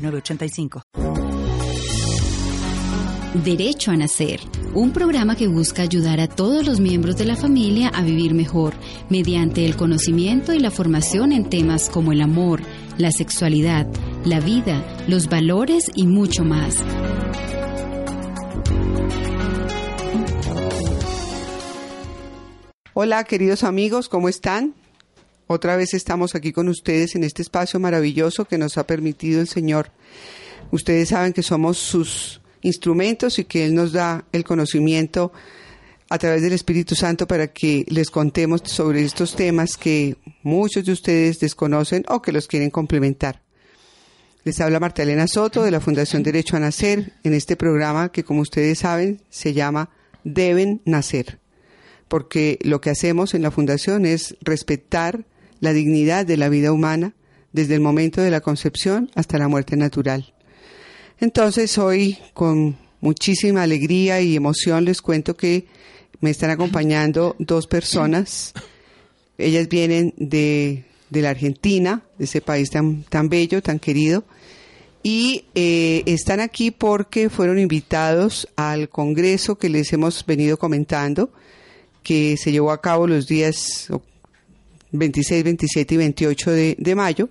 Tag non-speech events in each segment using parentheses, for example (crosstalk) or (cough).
906985. Derecho a Nacer, un programa que busca ayudar a todos los miembros de la familia a vivir mejor mediante el conocimiento y la formación en temas como el amor, la sexualidad, la vida, los valores y mucho más. Hola queridos amigos, ¿cómo están? Otra vez estamos aquí con ustedes en este espacio maravilloso que nos ha permitido el Señor. Ustedes saben que somos sus instrumentos y que Él nos da el conocimiento a través del Espíritu Santo para que les contemos sobre estos temas que muchos de ustedes desconocen o que los quieren complementar. Les habla Marta Elena Soto de la Fundación Derecho a Nacer en este programa que como ustedes saben se llama Deben Nacer porque lo que hacemos en la Fundación es respetar la dignidad de la vida humana desde el momento de la concepción hasta la muerte natural. Entonces hoy con muchísima alegría y emoción les cuento que me están acompañando dos personas. Ellas vienen de, la Argentina, de ese país tan, tan bello, tan querido, y eh, están aquí porque fueron invitados al congreso que les hemos venido comentando, que se llevó a cabo los días 26, 27 y 28 de, de mayo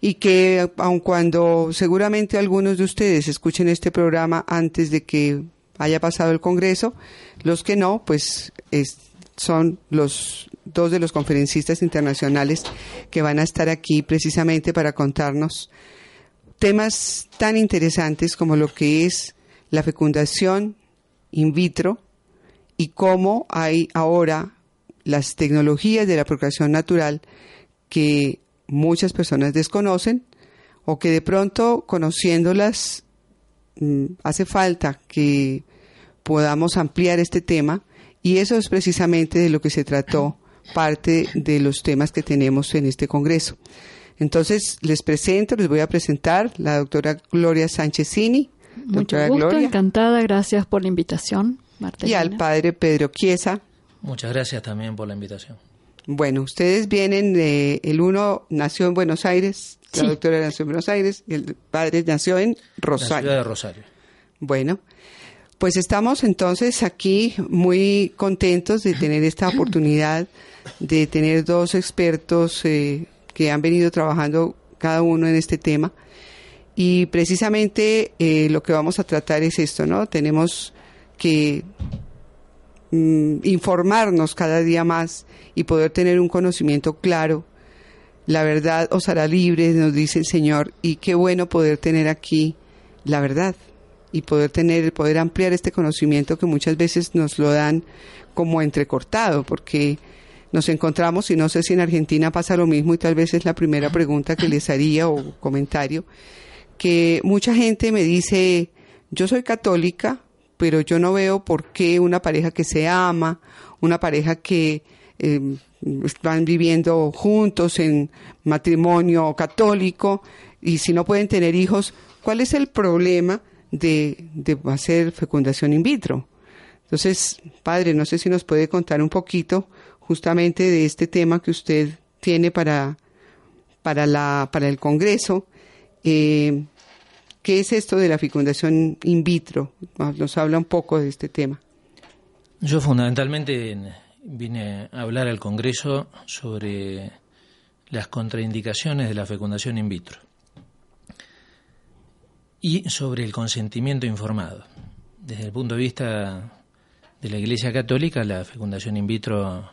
y que aun cuando seguramente algunos de ustedes escuchen este programa antes de que haya pasado el Congreso, los que no, pues son los dos de los conferencistas internacionales que van a estar aquí precisamente para contarnos temas tan interesantes como lo que es la fecundación in vitro, y cómo hay ahora las tecnologías de la procreación natural que muchas personas desconocen o que de pronto conociéndolas mm, hace falta que podamos ampliar este tema y eso es precisamente de lo que se trató parte de los temas que tenemos en este Congreso. Entonces les presento, les voy a presentar la doctora Gloria Sánchezini. Mucho gusto, encantada, gracias por la invitación y al padre Pedro Chiesa. Muchas gracias también por la invitación. Bueno, ustedes vienen de, el uno nació en Buenos Aires, la doctora nació en Buenos Aires y el padre nació en Rosario. La ciudad de Rosario. Bueno, pues estamos entonces aquí muy contentos de tener esta (clears throat) oportunidad de tener dos expertos eh, que han venido trabajando cada uno en este tema. Y precisamente eh, lo que vamos a tratar es esto, ¿no? Tenemos que mm, informarnos cada día más y poder tener un conocimiento claro. La verdad os hará libres, nos dice el Señor, y qué bueno poder tener aquí la verdad y poder tener, poder ampliar este conocimiento que muchas veces nos lo dan como entrecortado, porque nos encontramos, y no sé si en Argentina pasa lo mismo, y tal vez es la primera pregunta que les haría o comentario, que mucha gente me dice, yo soy católica, pero yo no veo por qué una pareja que se ama, una pareja que eh, están viviendo juntos en matrimonio católico y si no pueden tener hijos, ¿cuál es el problema de, de hacer fecundación in vitro? Entonces, padre, no sé si nos puede contar un poquito justamente de este tema que usted tiene para, para, la, para el Congreso. Eh, ¿Qué es esto de la fecundación in vitro? Nos habla un poco de este tema. Yo fundamentalmente vine a hablar al Congreso sobre las contraindicaciones de la fecundación in vitro y sobre el consentimiento informado. Desde el punto de vista de la Iglesia Católica, la fecundación in vitro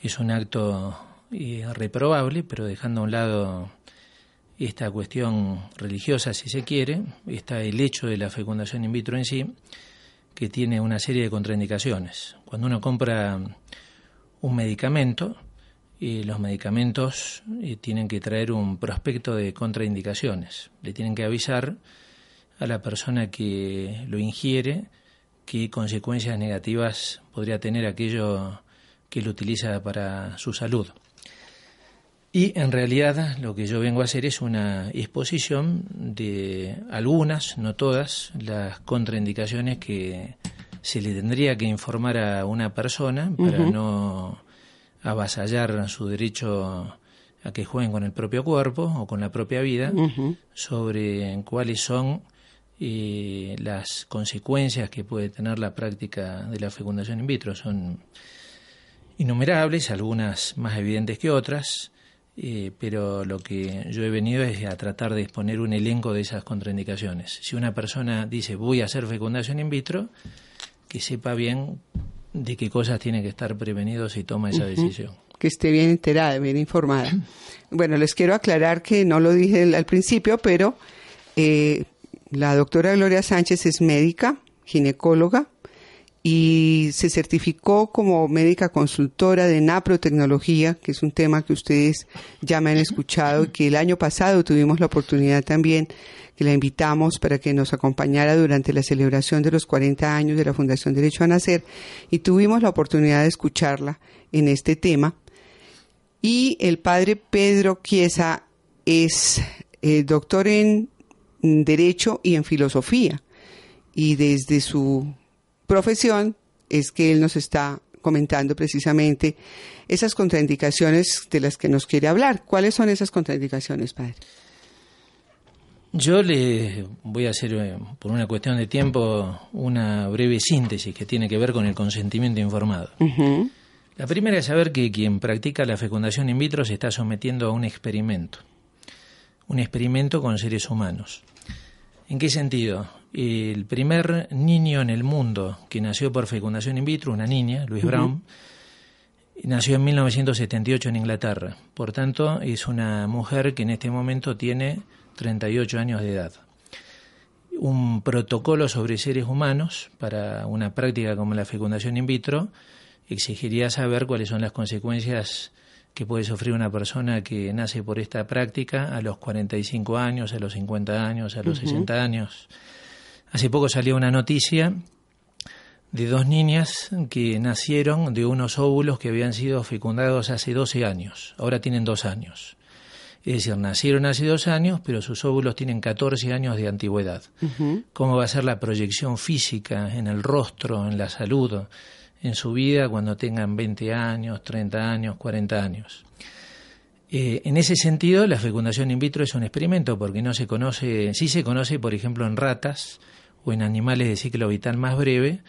es un acto irreprobable, pero dejando a un lado esta cuestión religiosa, si se quiere, está el hecho de la fecundación in vitro en sí, que tiene una serie de contraindicaciones. Cuando uno compra un medicamento, los medicamentos tienen que traer un prospecto de contraindicaciones. Le tienen que avisar a la persona que lo ingiere qué consecuencias negativas podría tener aquello que lo utiliza para su salud. Y en realidad lo que yo vengo a hacer es una exposición de algunas, no todas, las contraindicaciones que se le tendría que informar a una persona para no avasallar su derecho a que jueguen con el propio cuerpo o con la propia vida, sobre cuáles son eh, las consecuencias que puede tener la práctica de la fecundación in vitro. Son innumerables, algunas más evidentes que otras, eh, pero lo que yo he venido es a tratar de exponer un elenco de esas contraindicaciones. Si una persona dice voy a hacer fecundación in vitro, que sepa bien de qué cosas tiene que estar prevenido si toma esa decisión. Que esté bien enterada, bien informada. Bueno, les quiero aclarar que no lo dije al principio, pero eh, la doctora Gloria Sánchez es médica, ginecóloga, y se certificó como médica consultora de naprotecnología, que es un tema que ustedes ya me han escuchado y que el año pasado tuvimos la oportunidad también que la invitamos para que nos acompañara durante la celebración de los 40 años de la Fundación Derecho a Nacer y tuvimos la oportunidad de escucharla en este tema. Y el padre Pedro Chiesa es eh, doctor en Derecho y en Filosofía. Y desde su profesión es que él nos está comentando precisamente esas contraindicaciones de las que nos quiere hablar. ¿Cuáles son esas contraindicaciones, padre? Yo le voy a hacer, eh, por una cuestión de tiempo, una breve síntesis que tiene que ver con el consentimiento informado. La primera es saber que quien practica la fecundación in vitro se está sometiendo a un experimento, un experimento con seres humanos. ¿En qué sentido? El primer niño en el mundo que nació por fecundación in vitro, una niña, Louis Brown, nació en 1978 en Inglaterra. Por tanto, es una mujer que en este momento tiene 38 años de edad. Un protocolo sobre seres humanos para una práctica como la fecundación in vitro exigiría saber cuáles son las consecuencias que puede sufrir una persona que nace por esta práctica a los 45 años, a los 50 años, a los 60 años. Hace poco salió una noticia de dos niñas que nacieron de unos óvulos que habían sido fecundados hace 12 años, ahora tienen dos años. Es decir, nacieron hace dos años, pero sus óvulos tienen 14 años de antigüedad. ¿Cómo va a ser la proyección física en el rostro, en la salud, en su vida cuando tengan 20 años, 30 años, 40 años? Eh, en ese sentido, la fecundación in vitro es un experimento porque no se conoce, sí se conoce, por ejemplo, en ratas o en animales de ciclo vital más breve,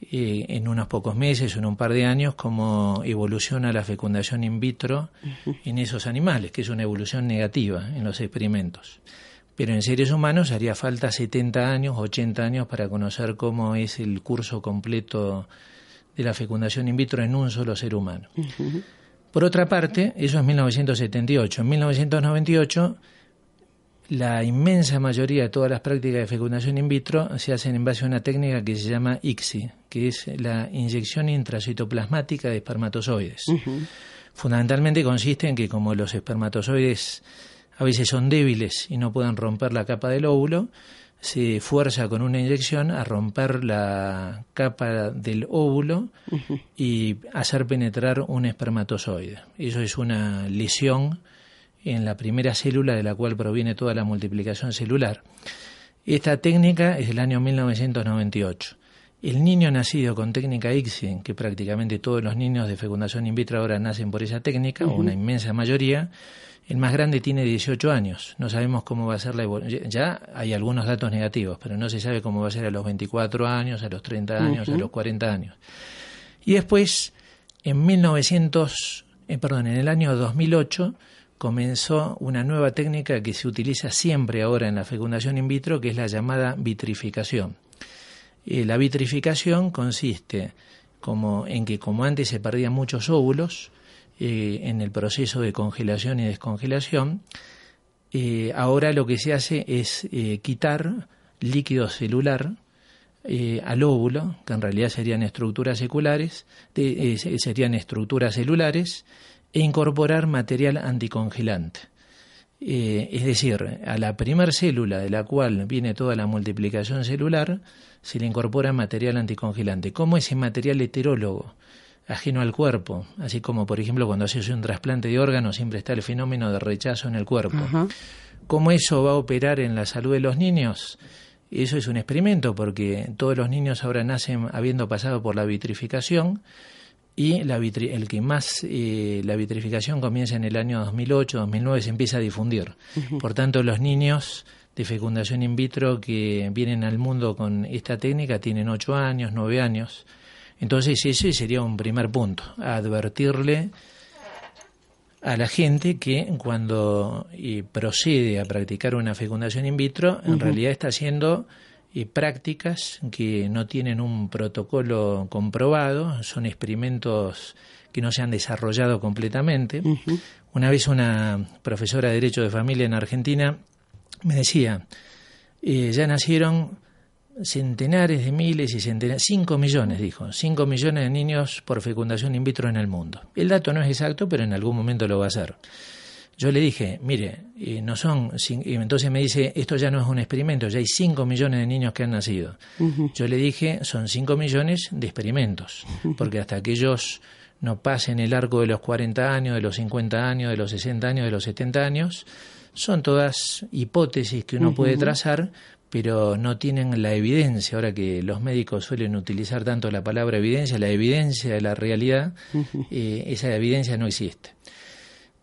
eh, en unos pocos meses o en un par de años, cómo evoluciona la fecundación in vitro en esos animales, que es una evolución negativa en los experimentos. Pero en seres humanos haría falta 70 años, 80 años para conocer cómo es el curso completo de la fecundación in vitro en un solo ser humano. Por otra parte, eso es 1978. En 1998, la inmensa mayoría de todas las prácticas de fecundación in vitro se hacen en base a una técnica que se llama ICSI, que es la inyección intracitoplasmática de espermatozoides. Fundamentalmente consiste en que como los espermatozoides a veces son débiles y no pueden romper la capa del óvulo, se fuerza con una inyección a romper la capa del óvulo y hacer penetrar un espermatozoide. Eso es una lesión en la primera célula de la cual proviene toda la multiplicación celular. Esta técnica es del año 1998. El niño nacido con técnica ICSI, que prácticamente todos los niños de fecundación in vitro ahora nacen por esa técnica, o una inmensa mayoría, el más grande tiene 18 años. No sabemos cómo va a ser la evolución. Ya hay algunos datos negativos, pero no se sabe cómo va a ser a los 24 años, a los 30 años, a los 40 años. Y después, en 1900, eh, perdón, en el año 2008 comenzó una nueva técnica que se utiliza siempre ahora en la fecundación in vitro, que es la llamada vitrificación. Eh, la vitrificación consiste como en que como antes se perdían muchos óvulos, eh, en el proceso de congelación y descongelación, eh, ahora lo que se hace es quitar líquido celular al óvulo, que en realidad serían estructuras seculares, serían estructuras celulares, e incorporar material anticongelante. Eh, es decir, a la primer célula de la cual viene toda la multiplicación celular, se le incorpora material anticongelante. ¿Cómo ese material heterólogo, ajeno al cuerpo? Así como, por ejemplo, cuando se hace un trasplante de órganos, siempre está el fenómeno de rechazo en el cuerpo. ¿Cómo eso va a operar en la salud de los niños? Eso es un experimento porque todos los niños ahora nacen habiendo pasado por la vitrificación y la el que más eh, la vitrificación comienza en el año 2008, 2009 se empieza a difundir. Por tanto, los niños de fecundación in vitro que vienen al mundo con esta técnica tienen 8 años, 9 años. Entonces ese sería un primer punto, advertirle a la gente que cuando procede a practicar una fecundación in vitro, en realidad está haciendo prácticas que no tienen un protocolo comprobado, son experimentos que no se han desarrollado completamente. Una vez una profesora de Derecho de Familia en Argentina me decía, eh, ya nacieron centenares de miles y centenares, 5 millones, dijo, 5 millones de niños por fecundación in vitro en el mundo. El dato no es exacto, pero en algún momento lo va a ser. Yo le dije, mire, no son, y entonces me dice, esto ya no es un experimento, ya hay 5 millones de niños que han nacido. Yo le dije, son 5 millones de experimentos, porque hasta que ellos no pasen el arco de los 40 años, de los 50 años, de los 60 años, de los 70 años, son todas hipótesis que uno puede trazar, pero no tienen la evidencia. Ahora que los médicos suelen utilizar tanto la palabra evidencia, la evidencia de la realidad, eh, esa evidencia no existe.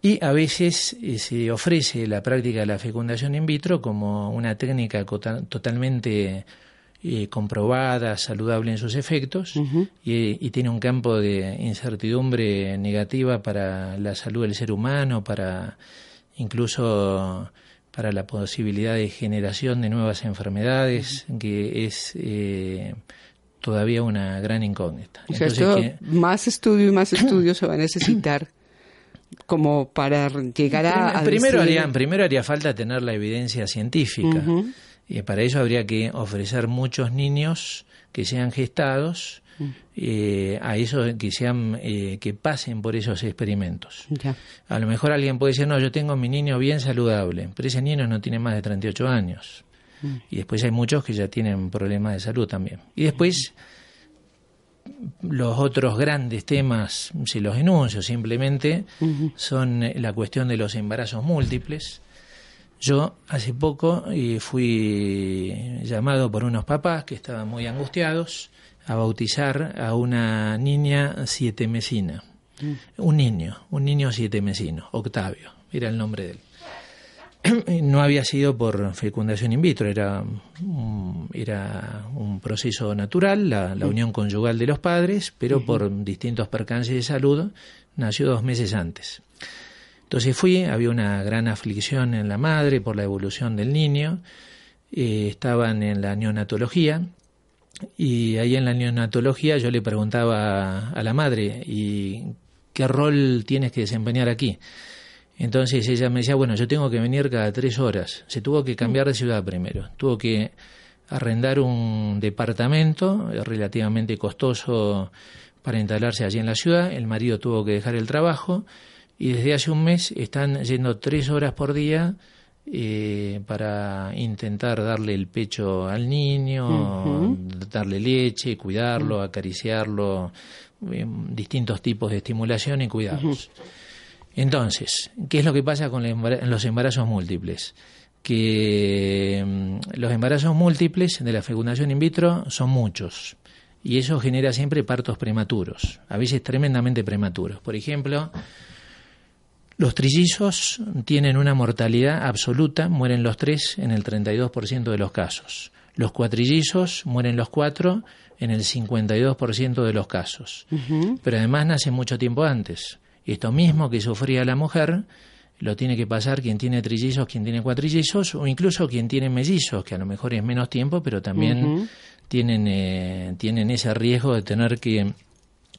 Y a veces eh, se ofrece la práctica de la fecundación in vitro como una técnica totalmente eh, comprobada, saludable en sus efectos y, tiene un campo de incertidumbre negativa para la salud del ser humano, para incluso para la posibilidad de generación de nuevas enfermedades, que es eh, todavía una gran incógnita. más estudio y más estudios se va a necesitar como para llegar a... Primero, haría, primero haría falta tener la evidencia científica. Y para eso habría que ofrecer muchos niños que sean gestados eh, a eso que sean eh, que pasen por esos experimentos. A lo mejor alguien puede decir, no, yo tengo mi niño bien saludable, pero ese niño no tiene más de 38 años. Mm. Y después hay muchos que ya tienen problemas de salud también. Y después los otros grandes temas, si los enuncio simplemente, son la cuestión de los embarazos múltiples. Yo hace poco eh, fui llamado por unos papás que estaban muy angustiados a bautizar a una niña siete mesina. Mm. Un niño, un niño siete mesino, Octavio, era el nombre de él. (clears throat) no había sido por fecundación in vitro, era, un, era un proceso natural, la, unión conyugal de los padres, pero por distintos percances de salud nació dos meses antes. Entonces fui, había una gran aflicción en la madre por la evolución del niño, eh, estaban en la neonatología, y ahí en la neonatología yo le preguntaba a la madre, ¿y qué rol tienes que desempeñar aquí? Entonces ella me decía, bueno, yo tengo que venir cada tres horas. Se tuvo que cambiar de ciudad primero. Tuvo que arrendar un departamento relativamente costoso para instalarse allí en la ciudad. El marido tuvo que dejar el trabajo y desde hace un mes están yendo tres horas por día eh, para intentar darle el pecho al niño, darle leche, cuidarlo, acariciarlo, eh, distintos tipos de estimulación y cuidados. Entonces, ¿qué es lo que pasa con los embarazos múltiples? Que mm, los embarazos múltiples de la fecundación in vitro son muchos y eso genera siempre partos prematuros, a veces tremendamente prematuros. Por ejemplo, los trillizos tienen una mortalidad absoluta, mueren los tres en el 32% de los casos. Los cuatrillizos mueren los cuatro en el 52% de los casos. Pero además nacen mucho tiempo antes. Esto mismo que sufría la mujer lo tiene que pasar quien tiene trillizos, quien tiene cuatrillizos o incluso quien tiene mellizos, que a lo mejor es menos tiempo, pero también tienen, eh, tienen ese riesgo de tener que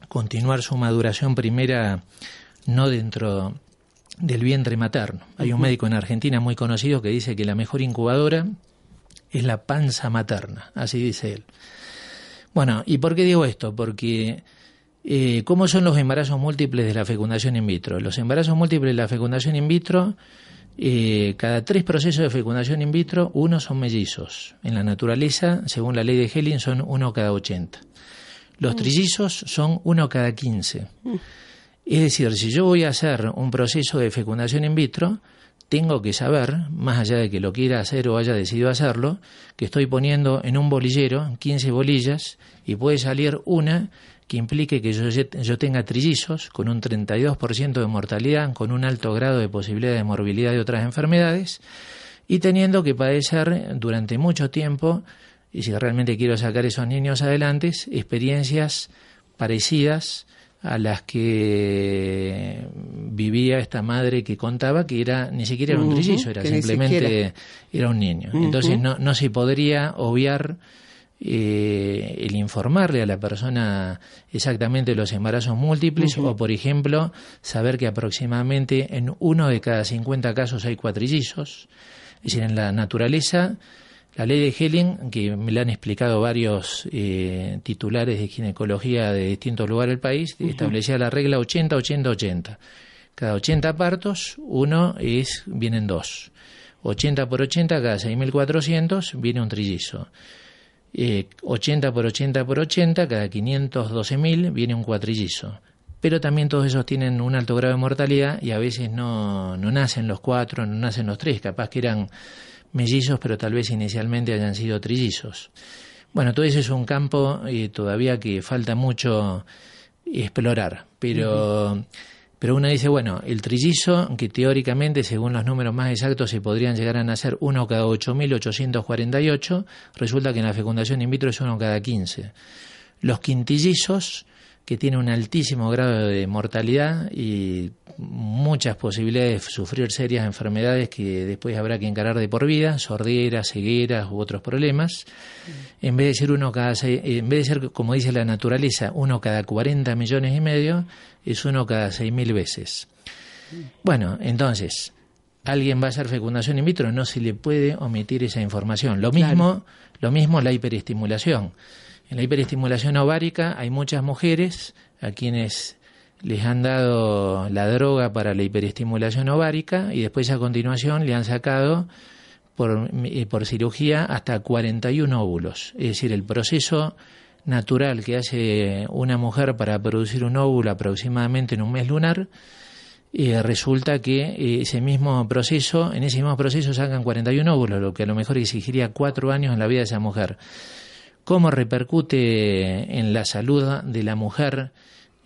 continuar su maduración primera no dentro del vientre materno. Hay un médico en Argentina muy conocido que dice que la mejor incubadora es la panza materna, así dice él. Bueno, ¿y por qué digo esto? Porque Eh, ¿Cómo son los embarazos múltiples de la fecundación in vitro? Los embarazos múltiples de la fecundación in vitro, eh, cada tres procesos de fecundación in vitro, uno son mellizos. En la naturaleza, según la ley de Helling, son uno cada 80. Los mm. trillizos son uno cada 15. Mm. Es decir, si yo voy a hacer un proceso de fecundación in vitro, tengo que saber, más allá de que lo quiera hacer o haya decidido hacerlo, que estoy poniendo en un bolillero 15 bolillas y puede salir una que implique que yo, tenga trillizos con un 32% de mortalidad, con un alto grado de posibilidad de morbilidad de otras enfermedades, y teniendo que padecer durante mucho tiempo, y si realmente quiero sacar esos niños adelante, experiencias parecidas a las que vivía esta madre que contaba que era ni siquiera era un trillizo, era simplemente era un niño. Entonces no, no se podría obviar eh, el informarle a la persona exactamente los embarazos múltiples o, por ejemplo, saber que aproximadamente en uno de cada 50 casos hay cuatrillizos. Es decir, en la naturaleza, la ley de Helling, que me la han explicado varios eh, titulares de ginecología de distintos lugares del país, establecía la regla 80-80-80. Cada 80 partos, uno es, vienen dos. 80 por 80, cada 6.400 viene un trillizo. 80 eh, por 80 por 80, cada 512.000 viene un cuatrillizo. Pero también todos esos tienen un alto grado de mortalidad y a veces no, no nacen los cuatro, no nacen los tres, capaz que eran mellizos, pero tal vez inicialmente hayan sido trillizos. Bueno, todo eso es un campo eh, todavía que falta mucho explorar, pero pero uno dice, bueno, el trillizo, que teóricamente, según los números más exactos, se podrían llegar a nacer uno cada 8.848, resulta que en la fecundación in vitro es uno cada 15. Los quintillizos, que tienen un altísimo grado de mortalidad y muchas posibilidades de sufrir serias enfermedades que después habrá que encarar de por vida, sorderas, cegueras u otros problemas. En vez de ser uno cada en vez de ser como dice la naturaleza, uno cada 40 millones y medio, es uno cada 6.000 veces. Bueno, entonces, alguien va a hacer fecundación in vitro, no se le puede omitir esa información. Lo mismo, lo mismo la hiperestimulación. En la hiperestimulación ovárica hay muchas mujeres a quienes les han dado la droga para la hiperestimulación ovárica y después a continuación le han sacado por, eh, cirugía hasta 41 óvulos. Es decir, el proceso natural que hace una mujer para producir un óvulo aproximadamente en un mes lunar, eh, resulta que eh, ese mismo proceso, en ese mismo proceso sacan 41 óvulos, lo que a lo mejor exigiría cuatro años en la vida de esa mujer cómo repercute en la salud de la mujer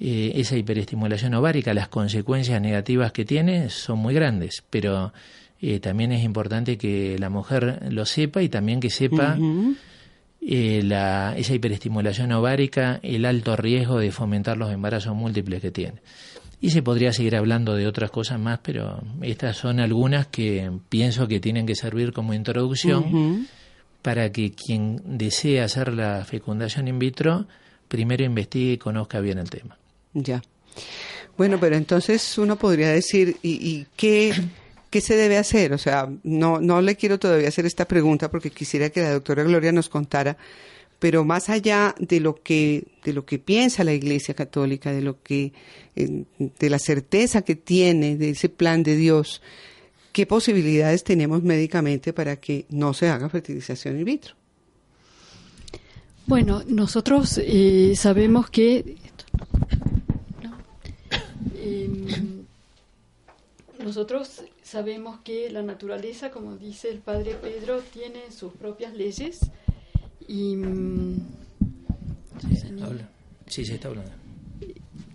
eh, esa hiperestimulación ovárica, las consecuencias negativas que tiene son muy grandes, pero eh, también es importante que la mujer lo sepa y también que sepa eh, la, esa hiperestimulación ovárica, el alto riesgo de fomentar los embarazos múltiples que tiene. Y se podría seguir hablando de otras cosas más, pero estas son algunas que pienso que tienen que servir como introducción para que quien desee hacer la fecundación in vitro primero investigue y conozca bien el tema. Ya. Bueno, pero entonces uno podría decir, ¿y, qué, qué, se debe hacer? O sea, no, no le quiero todavía hacer esta pregunta porque quisiera que la doctora Gloria nos contara, pero más allá de lo que, de lo que piensa la Iglesia Católica, de lo que, eh, de la certeza que tiene de ese plan de Dios, ¿qué posibilidades tenemos médicamente para que no se haga fertilización in vitro? Bueno, nosotros eh, sabemos que em, nosotros sabemos que la naturaleza, como dice el padre Pedro, tiene sus propias leyes y mm, sí, se está hablando.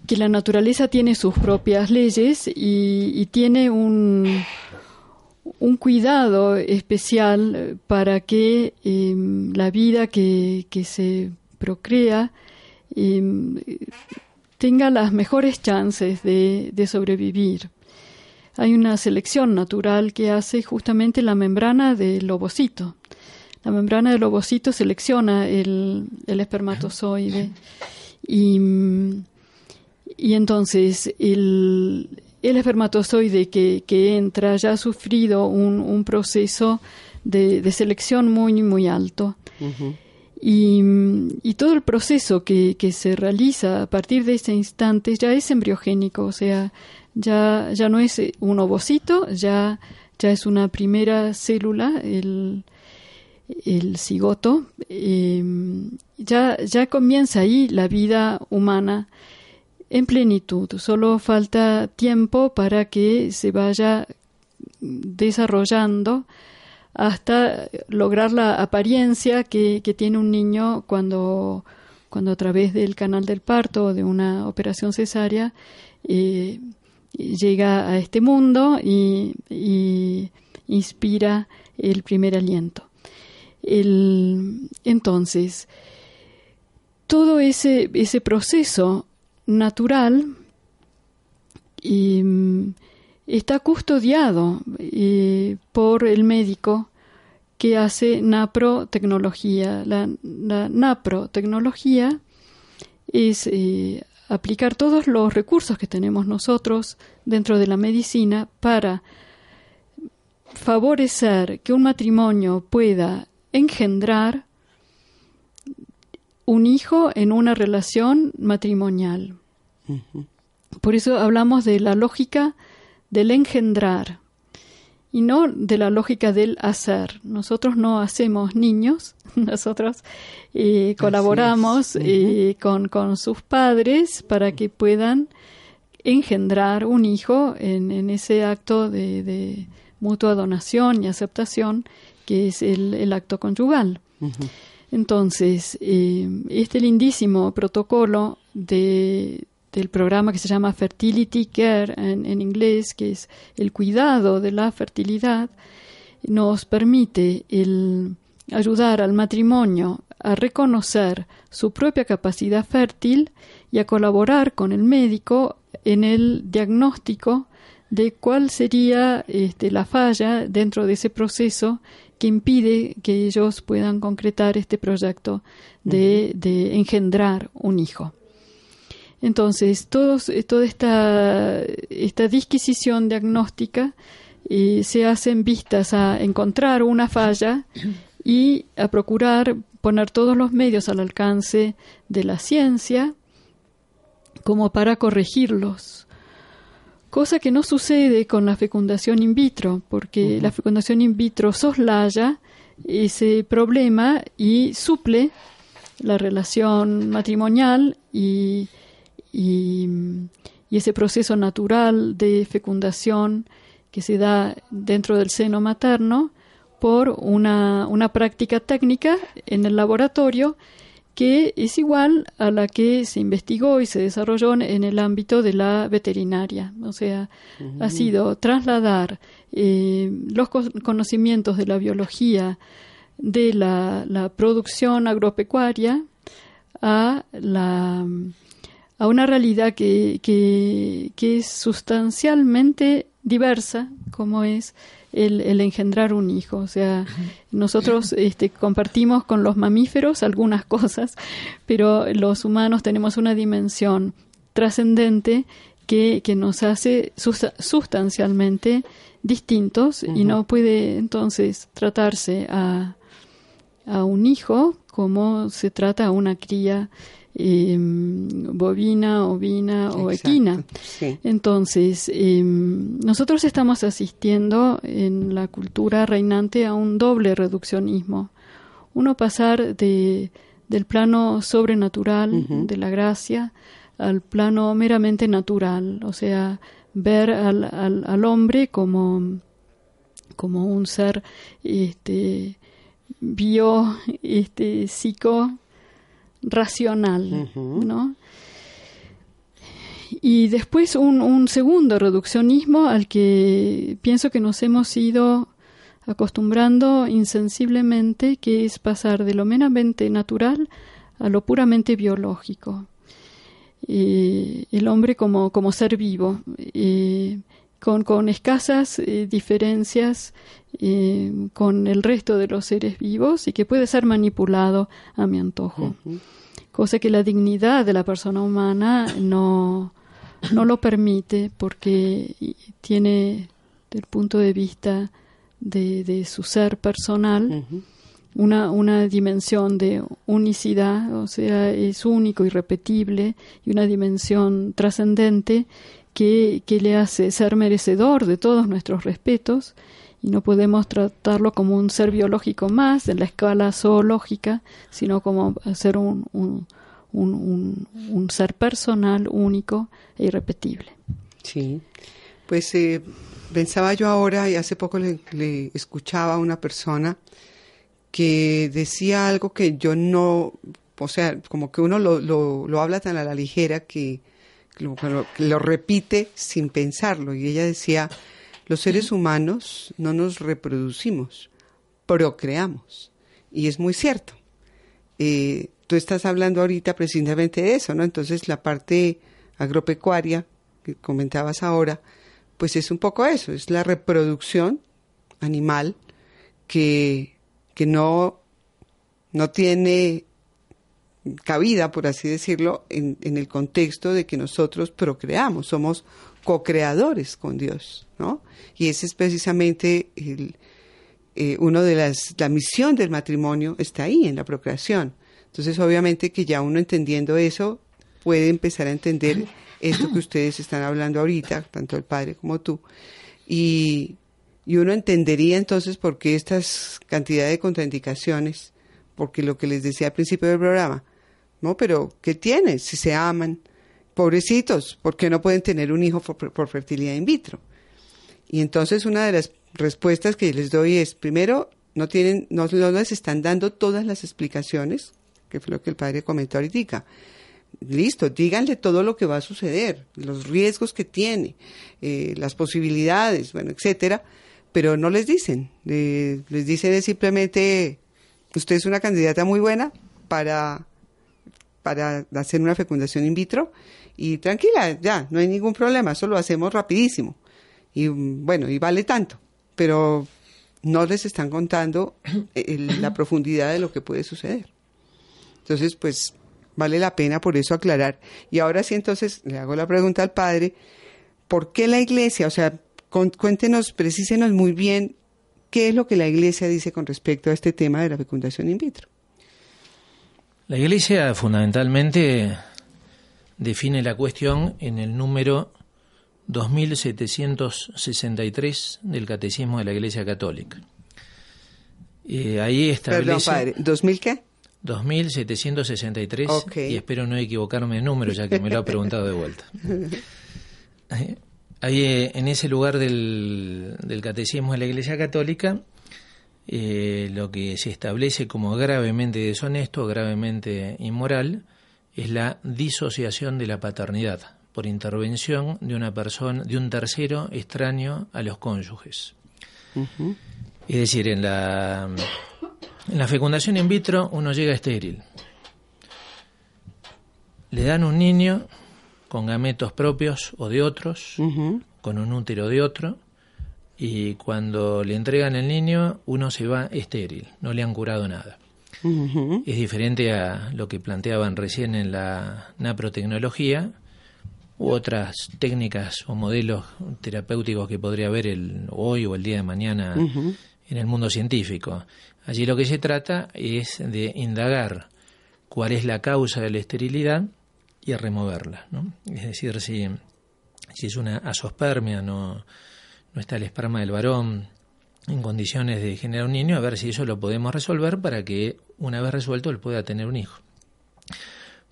Que la naturaleza tiene sus propias leyes y tiene un, un cuidado especial para que em, la vida que, se procrea em, tenga las mejores chances de, sobrevivir. Hay una selección natural que hace justamente la membrana del ovocito. La membrana del ovocito selecciona el, espermatozoide y, y entonces el, el espermatozoide que, que entra ya ha sufrido un, un proceso de, de, selección muy, muy alto. Y, todo el proceso que, se realiza a partir de ese instante ya es embriogénico, o sea, ya, ya no es un ovocito, ya, ya es una primera célula, el, el cigoto, em, ya, ya comienza ahí la vida humana en plenitud. Solo falta tiempo para que se vaya desarrollando hasta lograr la apariencia que, tiene un niño cuando, cuando a través del canal del parto o de una operación cesárea eh, llega a este mundo y, inspira el primer aliento. entonces, todo ese, ese proceso natural está custodiado eh, por el médico que hace naprotecnología. La, la naprotecnología es eh, aplicar todos los recursos que tenemos nosotros dentro de la medicina para favorecer que un matrimonio pueda engendrar un hijo en una relación matrimonial. Por eso hablamos de la lógica del engendrar y no de la lógica del hacer. Nosotros no hacemos niños, (laughs) nosotros eh, colaboramos eh, con, con, sus padres para que puedan engendrar un hijo en, ese acto de, mutua donación y aceptación que es el, acto conyugal. Entonces, eh, este lindísimo protocolo de, del programa que se llama Fertility Care en, inglés, que es el cuidado de la fertilidad, nos permite ayudar al matrimonio a reconocer su propia capacidad fértil y a colaborar con el médico en el diagnóstico de cuál sería este, la falla dentro de ese proceso que impide que ellos puedan concretar este proyecto de engendrar un hijo. Entonces, eh, toda esta, esta disquisición diagnóstica eh, se hace en vistas a encontrar una falla (coughs) y a procurar poner todos los medios al alcance de la ciencia como para corregirlos. Cosa que no sucede con la fecundación in vitro, porque la fecundación in vitro soslaya ese problema y suple la relación matrimonial y y, ese proceso natural de fecundación que se da dentro del seno materno por una, una práctica técnica en el laboratorio que es igual a la que se investigó y se desarrolló en el ámbito de la veterinaria. O sea, ha sido trasladar eh, los conocimientos de la biología de la, la producción agropecuaria a la a una realidad que, que, es sustancialmente diversa, como es el, el, engendrar un hijo. O sea, nosotros este, compartimos con los mamíferos algunas cosas, pero los humanos tenemos una dimensión trascendente que, que, nos hace sustancialmente distintos y no puede entonces tratarse a, a un hijo como se trata a una cría Em, bovina, ovina o equina. Entonces, em, nosotros estamos asistiendo en la cultura reinante a un doble reduccionismo. Uno pasar de, del plano sobrenatural, de la gracia, al plano meramente natural, o sea, ver al, al, al hombre como, como un ser este, bio, este, psico, racional, ¿no? Y después un, un, segundo reduccionismo al que pienso que nos hemos ido acostumbrando insensiblemente, que es pasar de lo meramente natural a lo puramente biológico. Eh, el hombre como, como ser vivo, eh, con, con, escasas eh, diferencias con el resto de los seres vivos y que puede ser manipulado a mi antojo. Cosa que la dignidad de la persona humana no, no lo permite porque tiene, del punto de vista de, su ser personal, una, una dimensión de unicidad, o sea, es único, irrepetible, y una dimensión trascendente que, le hace ser merecedor de todos nuestros respetos y no podemos tratarlo como un ser biológico más en la escala zoológica, sino como ser un, un, un, un ser personal, único e irrepetible. Sí, pues eh, pensaba yo ahora, y hace poco le, le, escuchaba a una persona que decía algo que yo no, o sea, como que uno lo, lo, lo habla tan a la ligera que lo, lo repite sin pensarlo. Y ella decía, los seres humanos no nos reproducimos, procreamos. Y es muy cierto. Eh, tú estás hablando ahorita precisamente de eso, ¿no? Entonces la parte agropecuaria que comentabas ahora, pues es un poco eso, es la reproducción animal que, que no, no tiene cabida, por así decirlo, en, en el contexto de que nosotros procreamos, somos co-creadores con Dios, ¿no? Y ese es precisamente el, eh, uno de las, la misión del matrimonio está ahí, en la procreación. Entonces, obviamente que ya uno entendiendo eso, puede empezar a entender (coughs) esto que ustedes están hablando ahorita, tanto el padre como tú, y, y uno entendería entonces por qué estas cantidades de contraindicaciones, porque lo que les decía al principio del programa, ¿no? Pero, ¿qué tiene? Si se aman, pobrecitos, ¿por qué no pueden tener un hijo por, fertilidad in vitro? Y entonces una de las respuestas que les doy es, primero, no tienen, no, les están dando todas las explicaciones, que fue lo que el padre comentó ahorita. Listo, díganle todo lo que va a suceder, los riesgos que tiene, eh, las posibilidades, bueno, etcétera, pero no les dicen, eh, les dicen simplemente, usted es una candidata muy buena para, para hacer una fecundación in vitro, y tranquila, ya, no hay ningún problema, eso lo hacemos rapidísimo. Y bueno, y vale tanto, pero no les están contando (coughs) el, la profundidad de lo que puede suceder. Entonces, pues vale la pena por eso aclarar. Y ahora sí, entonces le hago la pregunta al padre, ¿por qué la iglesia? O sea, con, cuéntenos, precísenos muy bien qué es lo que la iglesia dice con respecto a este tema de la fecundación in vitro. La iglesia fundamentalmente define la cuestión en el número 2763 del Catecismo de la Iglesia Católica. Eh, ahí establece... Perdón, padre, ¿2000 qué? 2763 okay. y espero no equivocarme de número ya que me lo ha preguntado de vuelta. (laughs) Ahí en ese lugar del, del Catecismo de la Iglesia Católica eh, lo que se establece como gravemente deshonesto, gravemente inmoral, es la disociación de la paternidad por intervención de una persona, de un tercero extraño a los cónyuges. Uh -huh. Es decir, en la, en la fecundación in vitro uno llega estéril. Le dan un niño con gametos propios o de otros, uh -huh. con un útero de otro, y cuando le entregan el niño uno se va estéril, no le han curado nada. Uh -huh. Es diferente a lo que planteaban recién en la naprotecnología u otras técnicas o modelos terapéuticos que podría haber el, hoy o el día de mañana uh -huh. en el mundo científico. Allí lo que se trata es de indagar cuál es la causa de la esterilidad y removerla. ¿no? Es decir, si, si es una asospermia, no, no está el esperma del varón en condiciones de generar un niño, a ver si eso lo podemos resolver para que una vez resuelto él pueda tener un hijo.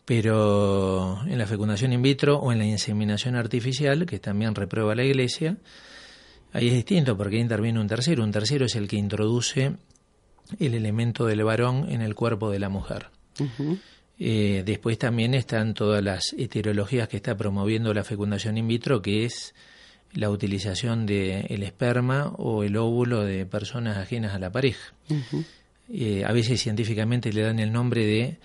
Pero en la fecundación in vitro o en la inseminación artificial, que también reprueba la Iglesia, ahí es distinto porque ahí interviene un tercero. Un tercero es el que introduce el elemento del varón en el cuerpo de la mujer. Uh -huh. eh, después también están todas las heterologías que está promoviendo la fecundación in vitro, que es la utilización del de esperma o el óvulo de personas ajenas a la pareja. Uh -huh. eh, a veces científicamente le dan el nombre de,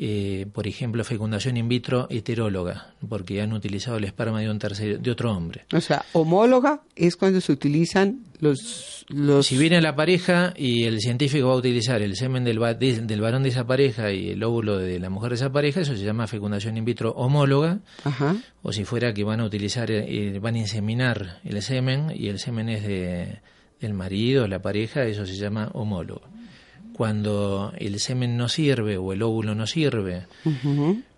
eh, por ejemplo, fecundación in vitro heteróloga, porque han utilizado el esperma de un tercer, de otro hombre. O sea, homóloga es cuando se utilizan los, los... Si viene la pareja y el científico va a utilizar el semen del, de, del varón de esa pareja y el óvulo de la mujer de esa pareja, eso se llama fecundación in vitro homóloga. Ajá. O si fuera que van a utilizar, eh, van a inseminar el semen y el semen es de, del marido, la pareja, eso se llama homólogo. Cuando el semen no sirve o el óvulo no sirve,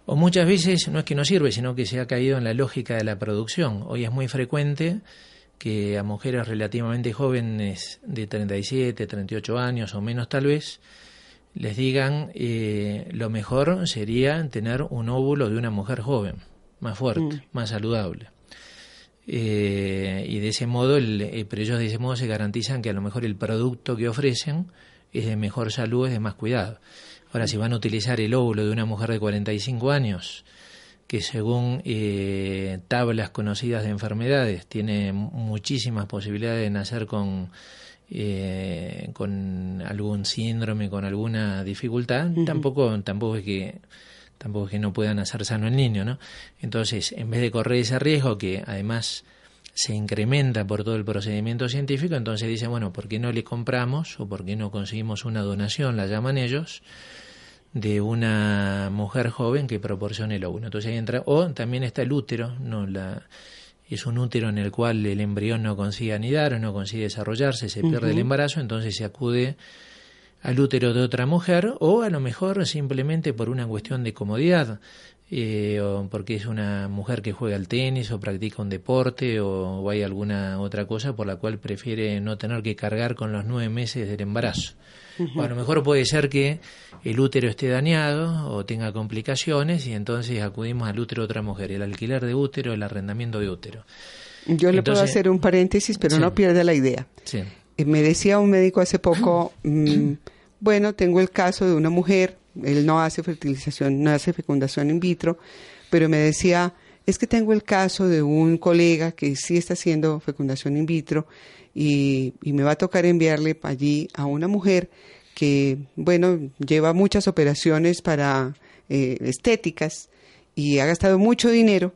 o muchas veces no es que no sirve, sino que se ha caído en la lógica de la producción. Hoy es muy frecuente que a mujeres relativamente jóvenes de 37, 38 años o menos tal vez, les digan eh, lo mejor sería tener un óvulo de una mujer joven, más fuerte, mm. más saludable. Eh, y de ese modo, el, eh, pero ellos de ese modo se garantizan que a lo mejor el producto que ofrecen es de mejor salud, es de más cuidado. Ahora, si van a utilizar el óvulo de una mujer de 45 años, que según tablas conocidas de enfermedades tiene muchísimas posibilidades de nacer con eh, con algún síndrome, con alguna dificultad, tampoco, tampoco es que tampoco es que no puedan hacer sano el niño, ¿no? Entonces, en vez de correr ese riesgo que además se incrementa por todo el procedimiento científico, entonces dice, bueno, ¿por qué no le compramos o por qué no conseguimos una donación, la llaman ellos, de una mujer joven que proporcione el óvulo? Entonces ahí entra, o también está el útero, no la es un útero en el cual el embrión no consigue anidar o no consigue desarrollarse, se pierde el embarazo, entonces se acude al útero de otra mujer o a lo mejor simplemente por una cuestión de comodidad, eh, o porque es una mujer que juega al tenis o practica un deporte o, hay alguna otra cosa por la cual prefiere no tener que cargar con los nueve meses del embarazo. o a lo mejor puede ser que el útero esté dañado o tenga complicaciones y entonces acudimos al útero de otra mujer, el alquiler de útero, el arrendamiento de útero. Yo le puedo hacer un paréntesis, pero no pierda la idea. Eh, me decía un médico hace poco, (clears throat) mm, bueno, tengo el caso de una mujer, él no hace fertilización, no hace fecundación in vitro, pero me decía, es que tengo el caso de un colega que sí está haciendo fecundación in vitro y, y me va a tocar enviarle allí a una mujer que, bueno, lleva muchas operaciones para eh, estéticas y ha gastado mucho dinero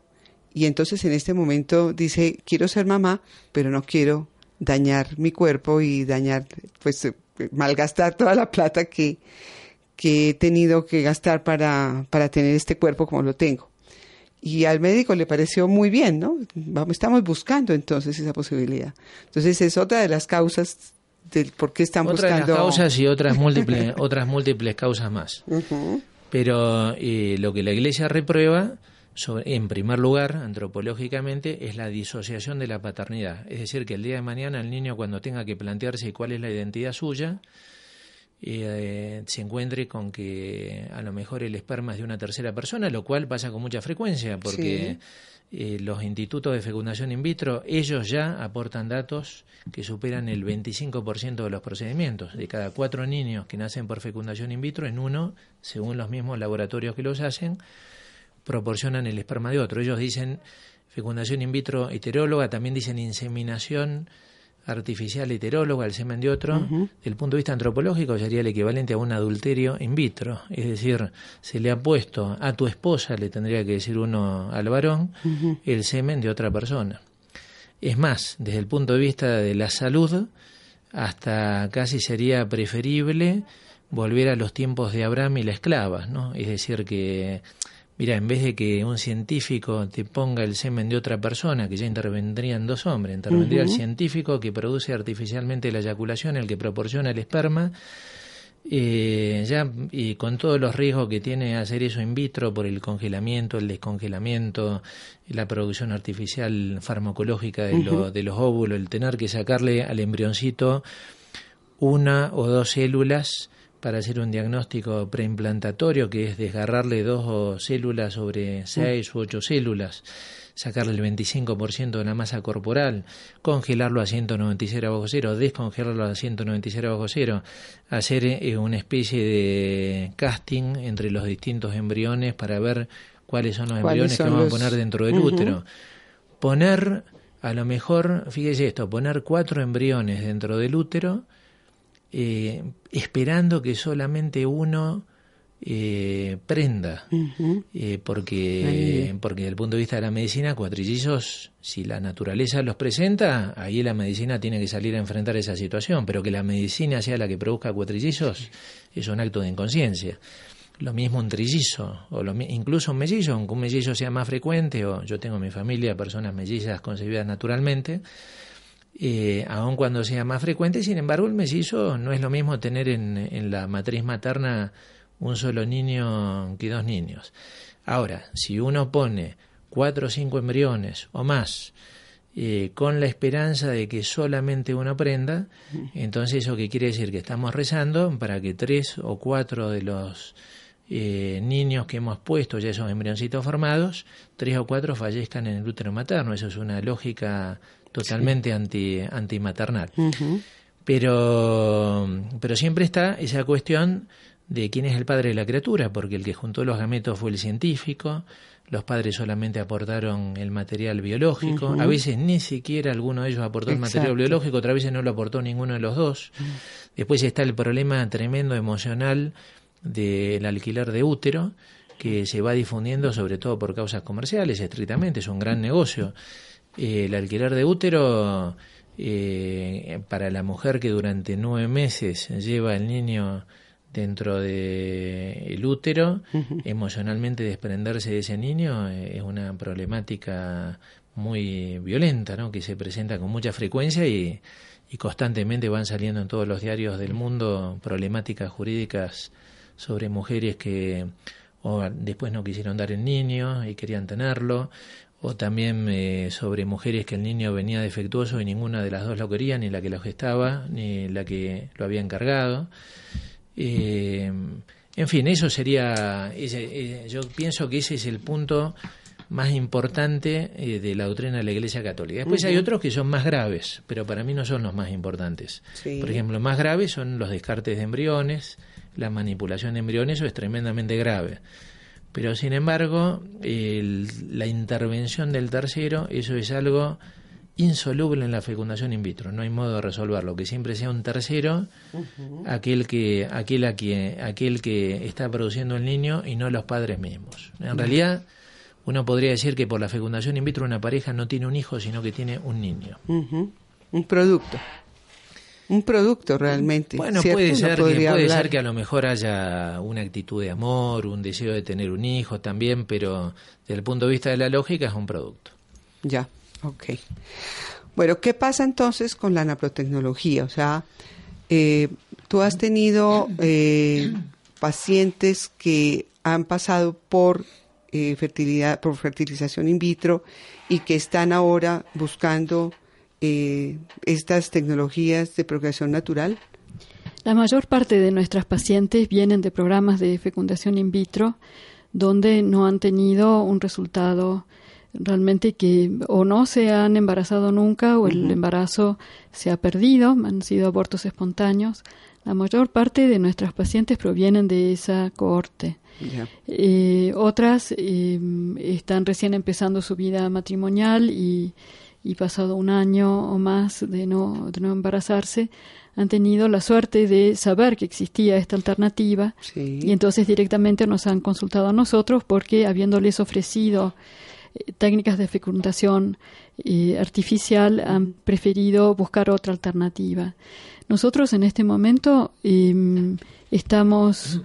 y entonces en este momento dice, quiero ser mamá, pero no quiero dañar mi cuerpo y dañar, pues, eh, malgastar toda la plata que, que he tenido que gastar para, para tener este cuerpo como lo tengo. Y al médico le pareció muy bien, ¿no? Vamos, estamos buscando entonces esa posibilidad. Entonces es otra de las causas del por qué están Otra buscando. Las causas y otras múltiples, (laughs) otras múltiples causas más. Pero eh, lo que la Iglesia reprueba, sobre, en primer lugar, antropológicamente, es la disociación de la paternidad. Es decir, que el día de mañana el niño cuando tenga que plantearse cuál es la identidad suya, eh, se encuentre con que a lo mejor el esperma es de una tercera persona, lo cual pasa con mucha frecuencia, porque eh, los institutos de fecundación in vitro, ellos ya aportan datos que superan el 25% de los procedimientos. De cada cuatro niños que nacen por fecundación in vitro, en uno, según los mismos laboratorios que los hacen, proporcionan el esperma de otro. Ellos dicen fecundación in vitro heteróloga, también dicen inseminación artificial heteróloga, el semen de otro, desde el punto de vista antropológico sería el equivalente a un adulterio in vitro. Es decir, se le ha puesto a tu esposa, le tendría que decir uno al varón, el semen de otra persona. Es más, desde el punto de vista de la salud, hasta casi sería preferible volver a los tiempos de Abraham y la esclava, ¿no? Es decir, que Mira, en vez de que un científico te ponga el semen de otra persona, que ya intervendrían dos hombres, intervendría el científico que produce artificialmente la eyaculación, el que proporciona el esperma, eh, ya y con todos los riesgos que tiene hacer eso in vitro por el congelamiento, el descongelamiento, la producción artificial farmacológica de, de los óvulos, el tener que sacarle al embrioncito una o dos células para hacer un diagnóstico preimplantario, que es desgarrarle dos células sobre seis u ocho células, sacarle el 25% de la masa corporal, congelarlo a 196 bajo cero, descongelarlo a 196 bajo cero, hacer eh, una especie de casting entre los distintos embriones para ver cuáles son los embriones que vamos a poner dentro del útero. Poner, a lo mejor, fíjese esto, poner cuatro embriones dentro del útero, eh, esperando que solamente uno eh, prenda, eh, porque, porque desde el punto de vista de la medicina, cuatrillizos, si la naturaleza los presenta, ahí la medicina tiene que salir a enfrentar esa situación, pero que la medicina sea la que produzca cuatrillizos es un acto de inconsciencia. Lo mismo un trillizo, o lo, incluso un mellizo, aunque un mellizo sea más frecuente, o yo tengo en mi familia personas mellizas concebidas naturalmente, eh, aun cuando sea más frecuente. Sin embargo, el mellizo no es lo mismo tener en, en la matriz materna un solo niño que dos niños. Ahora, si uno pone cuatro o cinco embriones o más, eh, con la esperanza de que solamente uno aprenda, entonces eso que quiere decir que estamos rezando para que tres o cuatro de los eh, niños que hemos puesto, ya esos embrioncitos formados, tres o cuatro fallezcan en el útero materno. Eso es una lógica totalmente anti, antimaternal. pero, pero siempre está esa cuestión de quién es el padre de la criatura, porque el que juntó los gametos fue el científico, los padres solamente aportaron el material biológico, a veces ni siquiera alguno de ellos aportó el material biológico, otras veces no lo aportó ninguno de los dos. Después está el problema tremendo emocional del alquiler de útero, que se va difundiendo sobre todo por causas comerciales, estrictamente, es un gran negocio. Eh, el alquiler de útero eh, para la mujer que durante nueve meses lleva el niño dentro del el útero, emocionalmente desprenderse de ese niño eh, es una problemática muy violenta, ¿no? que se presenta con mucha frecuencia y, y constantemente van saliendo en todos los diarios del mundo problemáticas jurídicas sobre mujeres que o después no quisieron dar el niño y querían tenerlo, o también eh, sobre mujeres que el niño venía defectuoso y ninguna de las dos lo quería, ni la que lo gestaba, ni la que lo había encargado. Eh, en fin, eso sería, eh, yo pienso que ese es el punto más importante eh, de la doctrina de la Iglesia Católica. Después hay otros que son más graves, pero para mí no son los más importantes. Por ejemplo, más graves son los descartes de embriones, la manipulación de embriones, eso es tremendamente grave. Pero sin embargo, la intervención del tercero, eso es algo insoluble en la fecundación in vitro, no hay modo de resolverlo, que siempre sea un tercero aquel que aquel a quien, aquel que está produciendo el niño y no los padres mismos. En realidad uno podría decir que por la fecundación in vitro una pareja no tiene un hijo, sino que tiene un niño. Un producto. Un producto realmente. Bueno, puede, ser, que, puede ser que a lo mejor haya una actitud de amor, un deseo de tener un hijo también, pero desde el punto de vista de la lógica es un producto. Ya. Ok. Bueno, ¿qué pasa entonces con la nanotecnología? O sea, eh, tú has tenido eh, pacientes que han pasado por eh, fertilidad, por fertilización in vitro y que están ahora buscando estas tecnologías de procreación natural. La mayor parte de nuestras pacientes vienen de programas de fecundación in vitro donde no han tenido un resultado realmente que o no se han embarazado nunca o el embarazo se ha perdido, han sido abortos espontáneos. La mayor parte de nuestras pacientes provienen de esa cohorte. Eh, otras eh, están recién empezando su vida matrimonial y, y, pasado un año o más de no, de no embarazarse, han tenido la suerte de saber que existía esta alternativa y entonces directamente nos han consultado a nosotros porque habiéndoles ofrecido técnicas de fecundación eh, artificial han preferido buscar otra alternativa. Nosotros en este momento em, estamos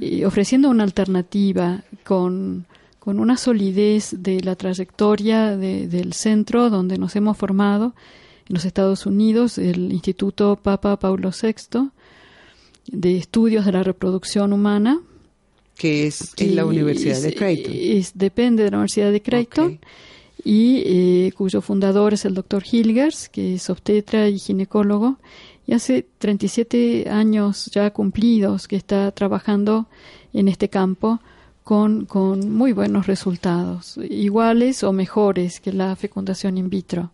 eh, ofreciendo una alternativa con, una solidez de la trayectoria del centro donde nos hemos formado en los Estados Unidos, el Instituto Papa Paulo VI de Estudios de la Reproducción Humana, que es en la Universidad de Creighton. depende de la Universidad de Creighton y eh, cuyo fundador es el doctor Hilgers, que es obstetra y ginecólogo, y hace 37 años ya cumplidos que está trabajando en este campo con, con muy buenos resultados, iguales o mejores que la fecundación in vitro.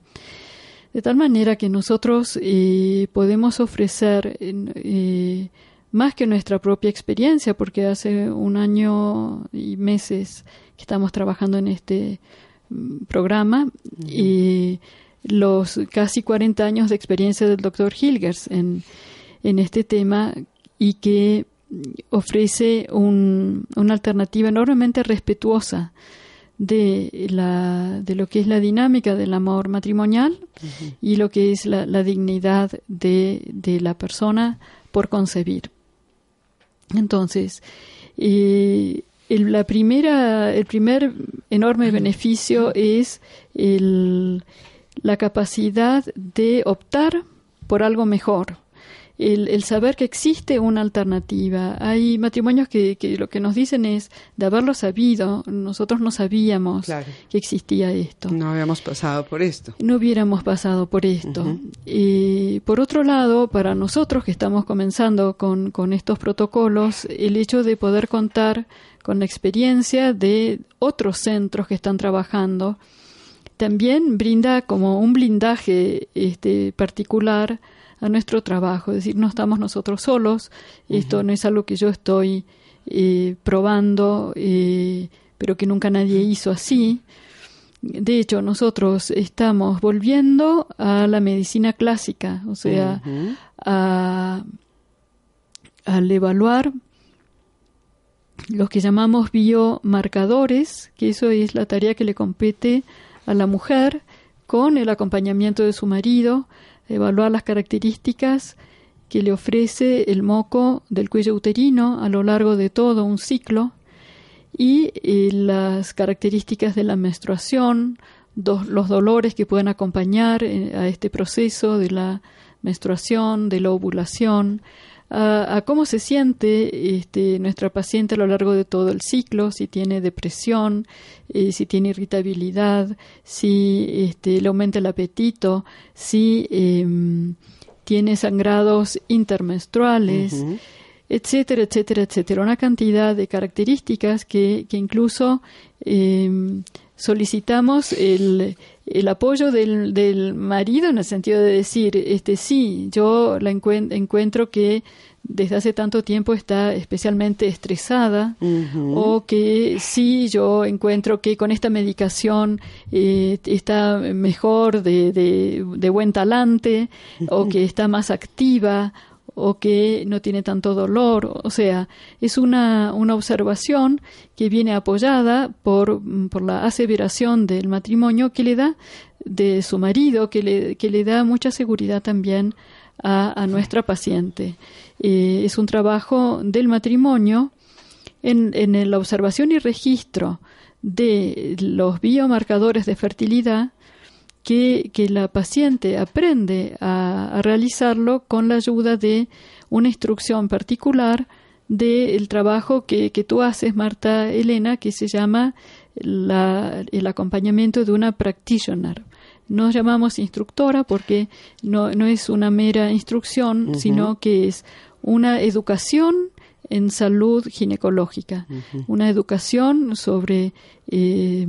De tal manera que nosotros eh, podemos ofrecer eh, más que nuestra propia experiencia, porque hace un año y meses que estamos trabajando en este mm, programa y los casi 40 años de experiencia del doctor Hilgers en, en este tema y que ofrece un, una alternativa enormemente respetuosa de, la, de lo que es la dinámica del amor matrimonial y lo que es la, la dignidad de, de la persona por concebir. Entonces, eh, el, la primera, el primer enorme beneficio es el, la capacidad de optar por algo mejor, el, saber que existe una alternativa. Hay matrimonios que, lo que nos dicen es, de haberlo sabido, nosotros no sabíamos que existía esto. No habíamos pasado por esto. No hubiéramos pasado por esto. y por otro lado, para nosotros que estamos comenzando con, con estos protocolos, el hecho de poder contar con la experiencia de otros centros que están trabajando, también brinda como un blindaje este, particular a nuestro trabajo, es decir, no estamos nosotros solos, esto no es algo que yo estoy eh, probando, eh, pero que nunca nadie hizo así. De hecho, nosotros estamos volviendo a la medicina clásica, o sea, a, al evaluar los que llamamos biomarcadores, que eso es la tarea que le compete a la mujer con el acompañamiento de su marido, evaluar las características que le ofrece el moco del cuello uterino a lo largo de todo un ciclo y eh, las características de la menstruación, los dolores que pueden acompañar eh, a este proceso de la menstruación, de la ovulación, a, cómo se siente este, nuestra paciente a lo largo de todo el ciclo, si tiene depresión, eh, si tiene irritabilidad, si este, le aumenta el apetito, si em, tiene sangrados intermenstruales, etcétera, etcétera, etcétera. Una cantidad de características que, que incluso em, solicitamos el, el apoyo del, del, marido en el sentido de decir, este sí, yo la encuentro que desde hace tanto tiempo está especialmente estresada o que sí yo encuentro que con esta medicación eh, está mejor de, de, de, buen talante o que está más activa o que no tiene tanto dolor. O sea, es una, una observación que viene apoyada por, por la aseveración del matrimonio que le da de su marido, que le, que le da mucha seguridad también a, a nuestra paciente. Eh, es un trabajo del matrimonio en, en la observación y registro de los biomarcadores de fertilidad que, la paciente aprende a, realizarlo con la ayuda de una instrucción particular del trabajo que, tú haces, Marta Elena, que se llama el acompañamiento de una practitioner. Nos llamamos instructora porque no, es una mera instrucción, sino que es una educación en salud ginecológica, una educación sobre eh,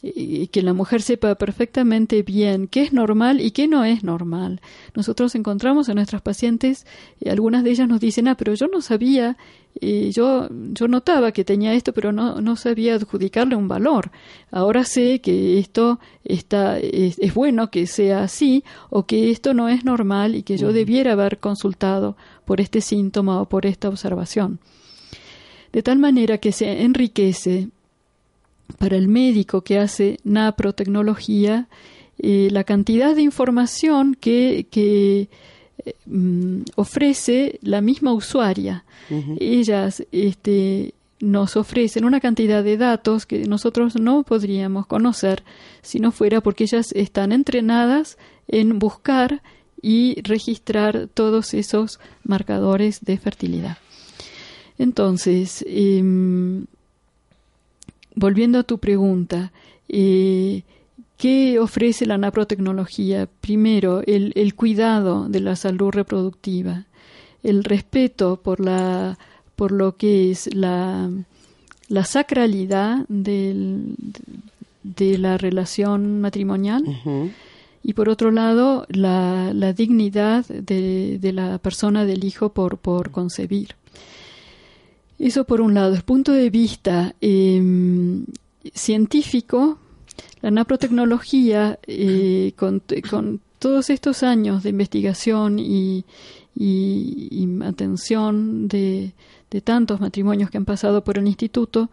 y que la mujer sepa perfectamente bien qué es normal y qué no es normal. Nosotros encontramos a nuestras pacientes, y algunas de ellas nos dicen, ah, pero yo no sabía, y yo, yo notaba que tenía esto, pero no, no sabía adjudicarle un valor. Ahora sé que esto está, es, bueno que sea así, o que esto no es normal y que yo debiera haber consultado por este síntoma o por esta observación. De tal manera que se enriquece para el médico que hace naprotecnología eh, la cantidad de información que, que eh, mm, ofrece la misma usuaria. Ellas este, nos ofrecen una cantidad de datos que nosotros no podríamos conocer si no fuera porque ellas están entrenadas en buscar y registrar todos esos marcadores de fertilidad. Entonces, em, volviendo a tu pregunta, eh, ¿qué ofrece la naprotecnología? Primero, el, cuidado de la salud reproductiva, el respeto por, la, por lo que es la, la sacralidad del, de la relación matrimonial. Y por otro lado, la, la dignidad de, de, la persona del hijo por, por concebir. Eso por un lado. Desde el punto de vista em, científico, la naprotecnología, eh, con, todos estos años de investigación y, atención de, tantos matrimonios que han pasado por el instituto,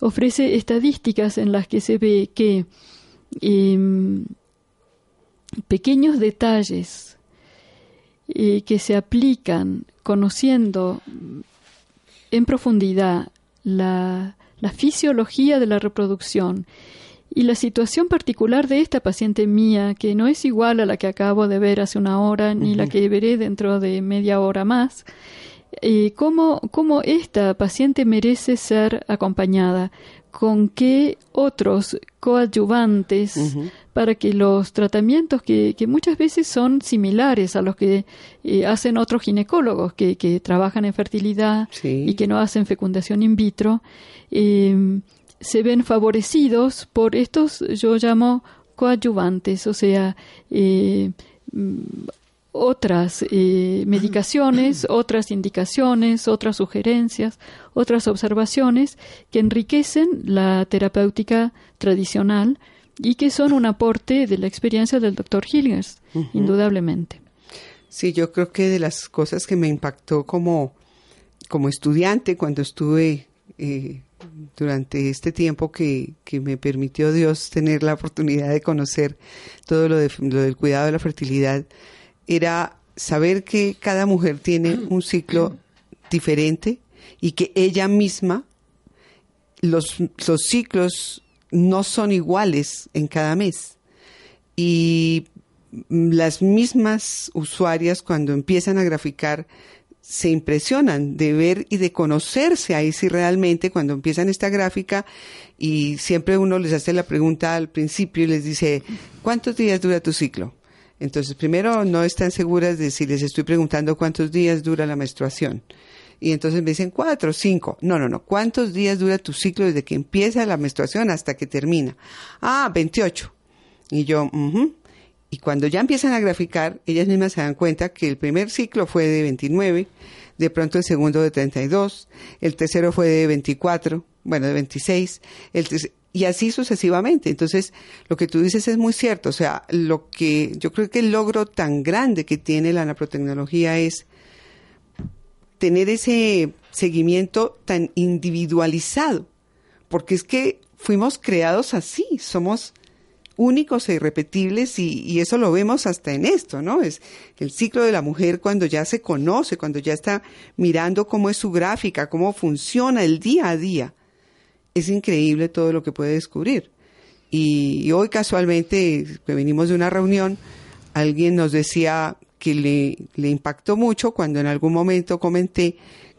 ofrece estadísticas en las que se ve que em, pequeños detalles eh, que se aplican conociendo en profundidad la, fisiología de la reproducción Y la situación particular de esta paciente mía, que no es igual a la que acabo de ver hace una hora, ni la que veré dentro de media hora más, eh, ¿cómo, ¿cómo esta paciente merece ser acompañada? ¿Con qué otros coadyuvantes para que los tratamientos que, que, muchas veces son similares a los que eh, hacen otros ginecólogos que, que trabajan en fertilidad y que no hacen fecundación in vitro, eh, se ven favorecidos por estos, yo llamo coadyuvantes, o sea, eh, mm, otras eh, medicaciones, (clears throat) otras indicaciones, otras sugerencias, otras observaciones que enriquecen la terapéutica tradicional y que son un aporte de la experiencia del doctor Hilgers, indudablemente. Sí, yo creo que de las cosas que me impactó como, como estudiante cuando estuve eh, durante este tiempo que, que, me permitió Dios tener la oportunidad de conocer todo lo, de, lo del cuidado de la fertilidad, era saber que cada mujer tiene (clears throat) un ciclo diferente y que ella misma, los, los ciclos no son iguales en cada mes. Y las mismas usuarias cuando empiezan a graficar se impresionan de ver y de conocerse ahí sí realmente cuando empiezan esta gráfica y siempre uno les hace la pregunta al principio y les dice, ¿cuántos días dura tu ciclo? Entonces, primero no están seguras de si les estoy preguntando cuántos días dura la menstruación. Y entonces me dicen cuatro, cinco. No, no, no. ¿Cuántos días dura tu ciclo desde que empieza la menstruación hasta que termina? Ah, 28. Y yo, y cuando ya empiezan a graficar, ellas mismas se dan cuenta que el primer ciclo fue de 29, de pronto el segundo de 32, el tercero fue de 24, bueno, de 26, el y así sucesivamente. Entonces, lo que tú dices es muy cierto. O sea, lo que yo creo que el logro tan grande que tiene la naprotecnología es tener ese seguimiento tan individualizado, porque es que fuimos creados así, somos únicos e irrepetibles y, eso lo vemos hasta en esto, ¿no? Es el ciclo de la mujer cuando ya se conoce, cuando ya está mirando cómo es su gráfica, cómo funciona el día a día. Es increíble todo lo que puede descubrir. Y, hoy casualmente, que venimos de una reunión, alguien nos decía que le, impactó mucho cuando en algún momento comenté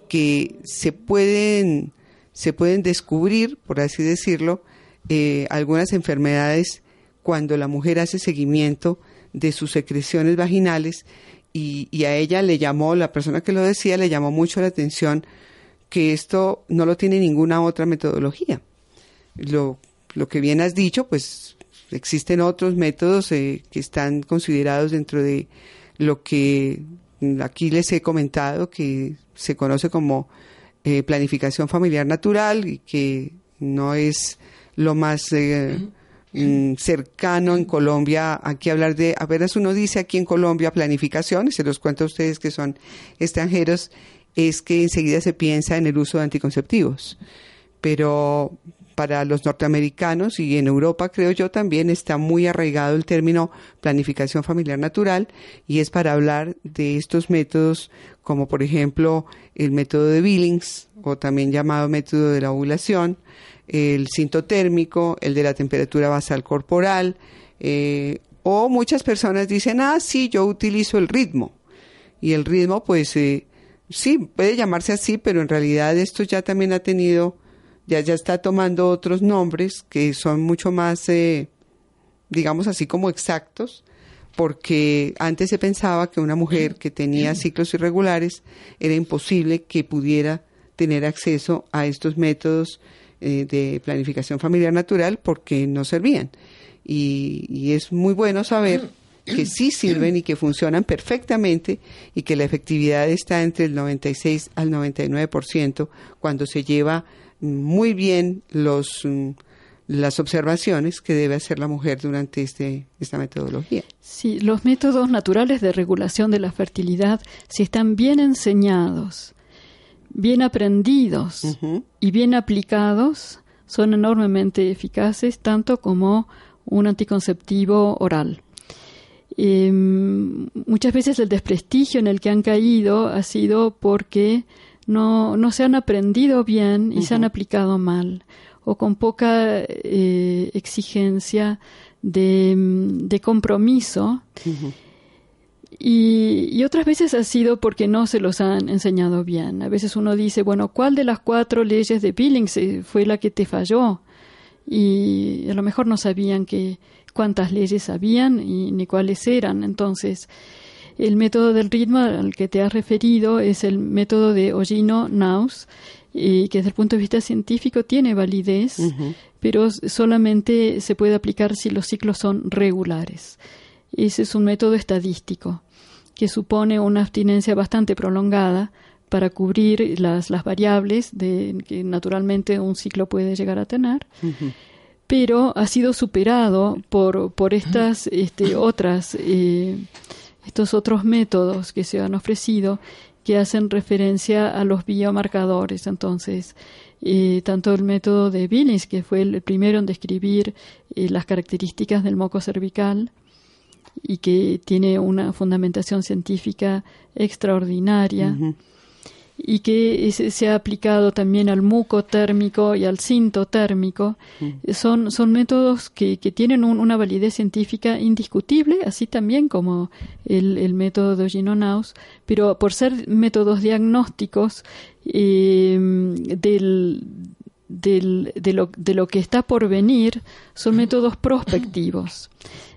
que se pueden, se pueden descubrir, por así decirlo, eh, algunas enfermedades cuando la mujer hace seguimiento de sus secreciones vaginales y, a ella le llamó, la persona que lo decía, le llamó mucho la atención que esto no lo tiene ninguna otra metodología. Lo, lo que bien has dicho, pues existen otros métodos eh, que están considerados dentro de lo que aquí les he comentado, que se conoce como eh, planificación familiar natural y que no es lo más eh, Mm, cercano en Colombia, aquí hablar de, a veces uno dice aquí en Colombia planificación, y se los cuento a ustedes que son extranjeros, es que enseguida se piensa en el uso de anticonceptivos. Pero para los norteamericanos y en Europa, creo yo, también está muy arraigado el término planificación familiar natural y es para hablar de estos métodos como por ejemplo el método de Billings o también llamado método de la ovulación, el cinto térmico, el de la temperatura basal corporal, eh, o muchas personas dicen, ah, sí, yo utilizo el ritmo. Y el ritmo, pues, eh, sí, puede llamarse así, pero en realidad esto ya también ha tenido, ya, ya está tomando otros nombres que son mucho más, eh, digamos así como exactos, porque antes se pensaba que una mujer que tenía ciclos irregulares era imposible que pudiera tener acceso a estos métodos eh, de planificación familiar natural porque no servían. Y, es muy bueno saber que sí sirven y que funcionan perfectamente y que la efectividad está entre el 96 al 99% cuando se lleva muy bien los mm, las observaciones que debe hacer la mujer durante este, esta metodología. Sí, los métodos naturales de regulación de la fertilidad, si están bien enseñados bien aprendidos y bien aplicados, son enormemente eficaces, tanto como un anticonceptivo oral. Em, muchas veces el desprestigio en el que han caído ha sido porque no, no se han aprendido bien y se han aplicado mal. o con poca eh, exigencia de, compromiso. y, otras veces ha sido porque no se los han enseñado bien. A veces uno dice, bueno, ¿cuál de las cuatro leyes de Billings eh, fue la que te falló? Y a lo mejor no sabían que cuántas leyes habían y ni cuáles eran. Entonces, el método del ritmo al que te has referido es el método de Ogino Naus, y que desde el punto de vista científico tiene validez, pero solamente se puede aplicar si los ciclos son regulares. Ese es un método estadístico que supone una abstinencia bastante prolongada para cubrir las, las variables de, que naturalmente un ciclo puede llegar a tener. Pero ha sido superado por, por estas este, otras, eh, estos otros métodos que se han ofrecido que hacen referencia a los biomarcadores. Entonces, eh, tanto el método de Billings, que fue el primero en describir eh, las características del moco cervical y que tiene una fundamentación científica extraordinaria, y que se ha aplicado también al muco térmico y al cinto térmico, mm. son, son métodos que, que tienen una validez científica indiscutible, así también como el, el método de Oginonaus, pero por ser métodos diagnósticos eh, del, del, de, lo, de lo que está por venir, son métodos prospectivos.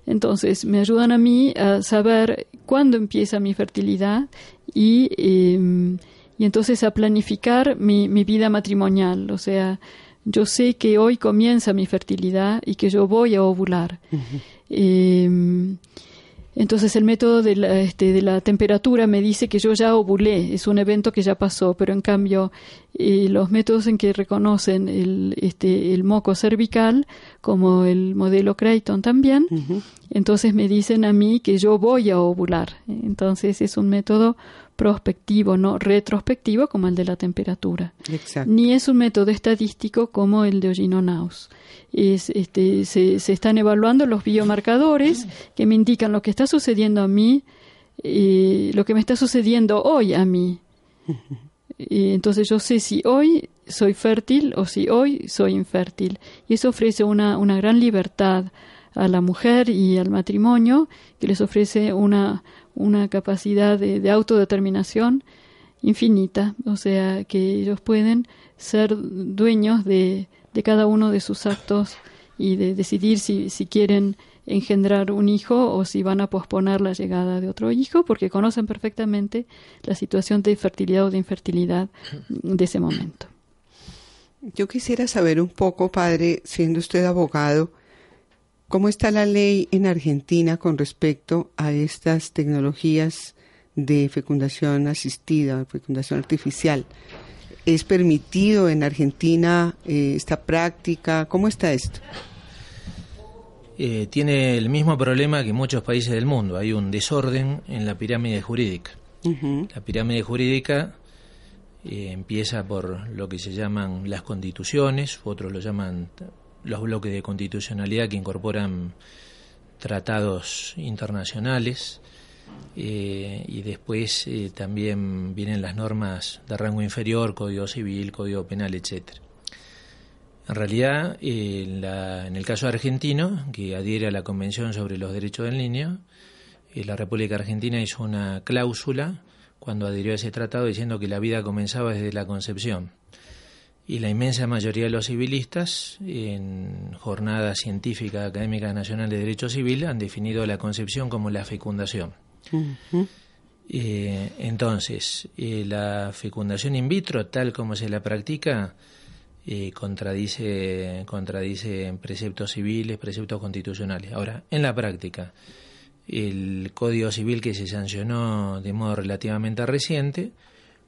Entonces, me ayudan a mí a saber cuándo empieza mi fertilidad y eh, y entonces a planificar mi, mi vida matrimonial. O sea, yo sé que hoy comienza mi fertilidad y que yo voy a ovular. Em, entonces el método de la, este, de la temperatura me dice que yo ya ovulé, es un evento que ya pasó, pero en cambio eh, los métodos en que reconocen el, este, el moco cervical, como el modelo Creighton también, entonces me dicen a mí que yo voy a ovular. Entonces es un método prospectivo, no retrospectivo como el de la temperatura. Ni es un método estadístico como el de Ogino-Naus. Es, este, se, están evaluando los biomarcadores que me indican lo que está sucediendo a mí, eh, lo que me está sucediendo hoy a mí. Y entonces yo sé si hoy soy fértil o si hoy soy infértil. Y eso ofrece una, una gran libertad a la mujer y al matrimonio, que les ofrece una, una capacidad de, autodeterminación infinita, o sea, que ellos pueden ser dueños de, de cada uno de sus actos y de decidir si, si quieren engendrar un hijo o si van a posponer la llegada de otro hijo, porque conocen perfectamente la situación de fertilidad o de infertilidad de ese momento. Yo quisiera saber un poco, padre, siendo usted abogado, ¿Cómo está la ley en Argentina con respecto a estas tecnologías de fecundación asistida, fecundación artificial? ¿Es permitido en Argentina eh, esta práctica? ¿Cómo está esto? Eh, tiene el mismo problema que muchos países del mundo. Hay un desorden en la pirámide jurídica. La pirámide jurídica eh, empieza por lo que se llaman las constituciones, otros lo llaman los bloques de constitucionalidad que incorporan tratados internacionales eh, y después eh, también vienen las normas de rango inferior, Código Civil, Código Penal, etcétera. En realidad, eh, en el caso argentino, que adhiere a la Convención sobre los Derechos del Niño, la República Argentina hizo una cláusula cuando adhirió a ese tratado diciendo que la vida comenzaba desde la concepción y la inmensa mayoría de los civilistas en jornada científica académica nacional de derecho civil han definido la concepción como la fecundación. Eh, entonces, eh, la fecundación in vitro, tal como se la practica, eh, contradice, contradice preceptos civiles, preceptos constitucionales. Ahora, en la práctica, el Código Civil que se sancionó de modo relativamente reciente,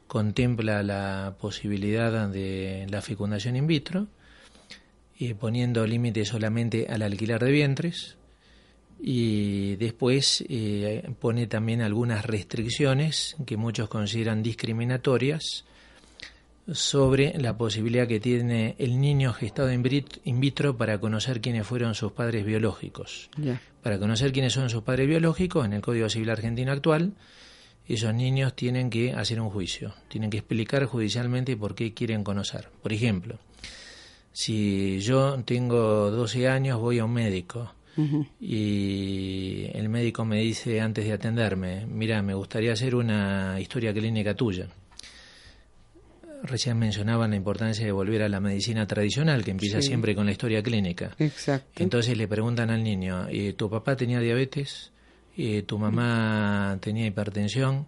contempla la posibilidad de la fecundación in vitro, eh, poniendo límites solamente al alquilar de vientres y después eh, pone también algunas restricciones que muchos consideran discriminatorias sobre la posibilidad que tiene el niño gestado in vitro para conocer quiénes fueron sus padres biológicos. Para conocer quiénes son sus padres biológicos, en el Código Civil argentino actual, esos niños tienen que hacer un juicio, tienen que explicar judicialmente por qué quieren conocer. Por ejemplo, Si yo tengo 12 años, voy a un médico y el médico me dice antes de atenderme, mira, me gustaría hacer una historia clínica tuya. Recién mencionaban la importancia de volver a la medicina tradicional, que empieza siempre con la historia clínica. Exacto. Entonces le preguntan al niño, ¿tu papá tenía diabetes? ¿Tu mamá tenía hipertensión?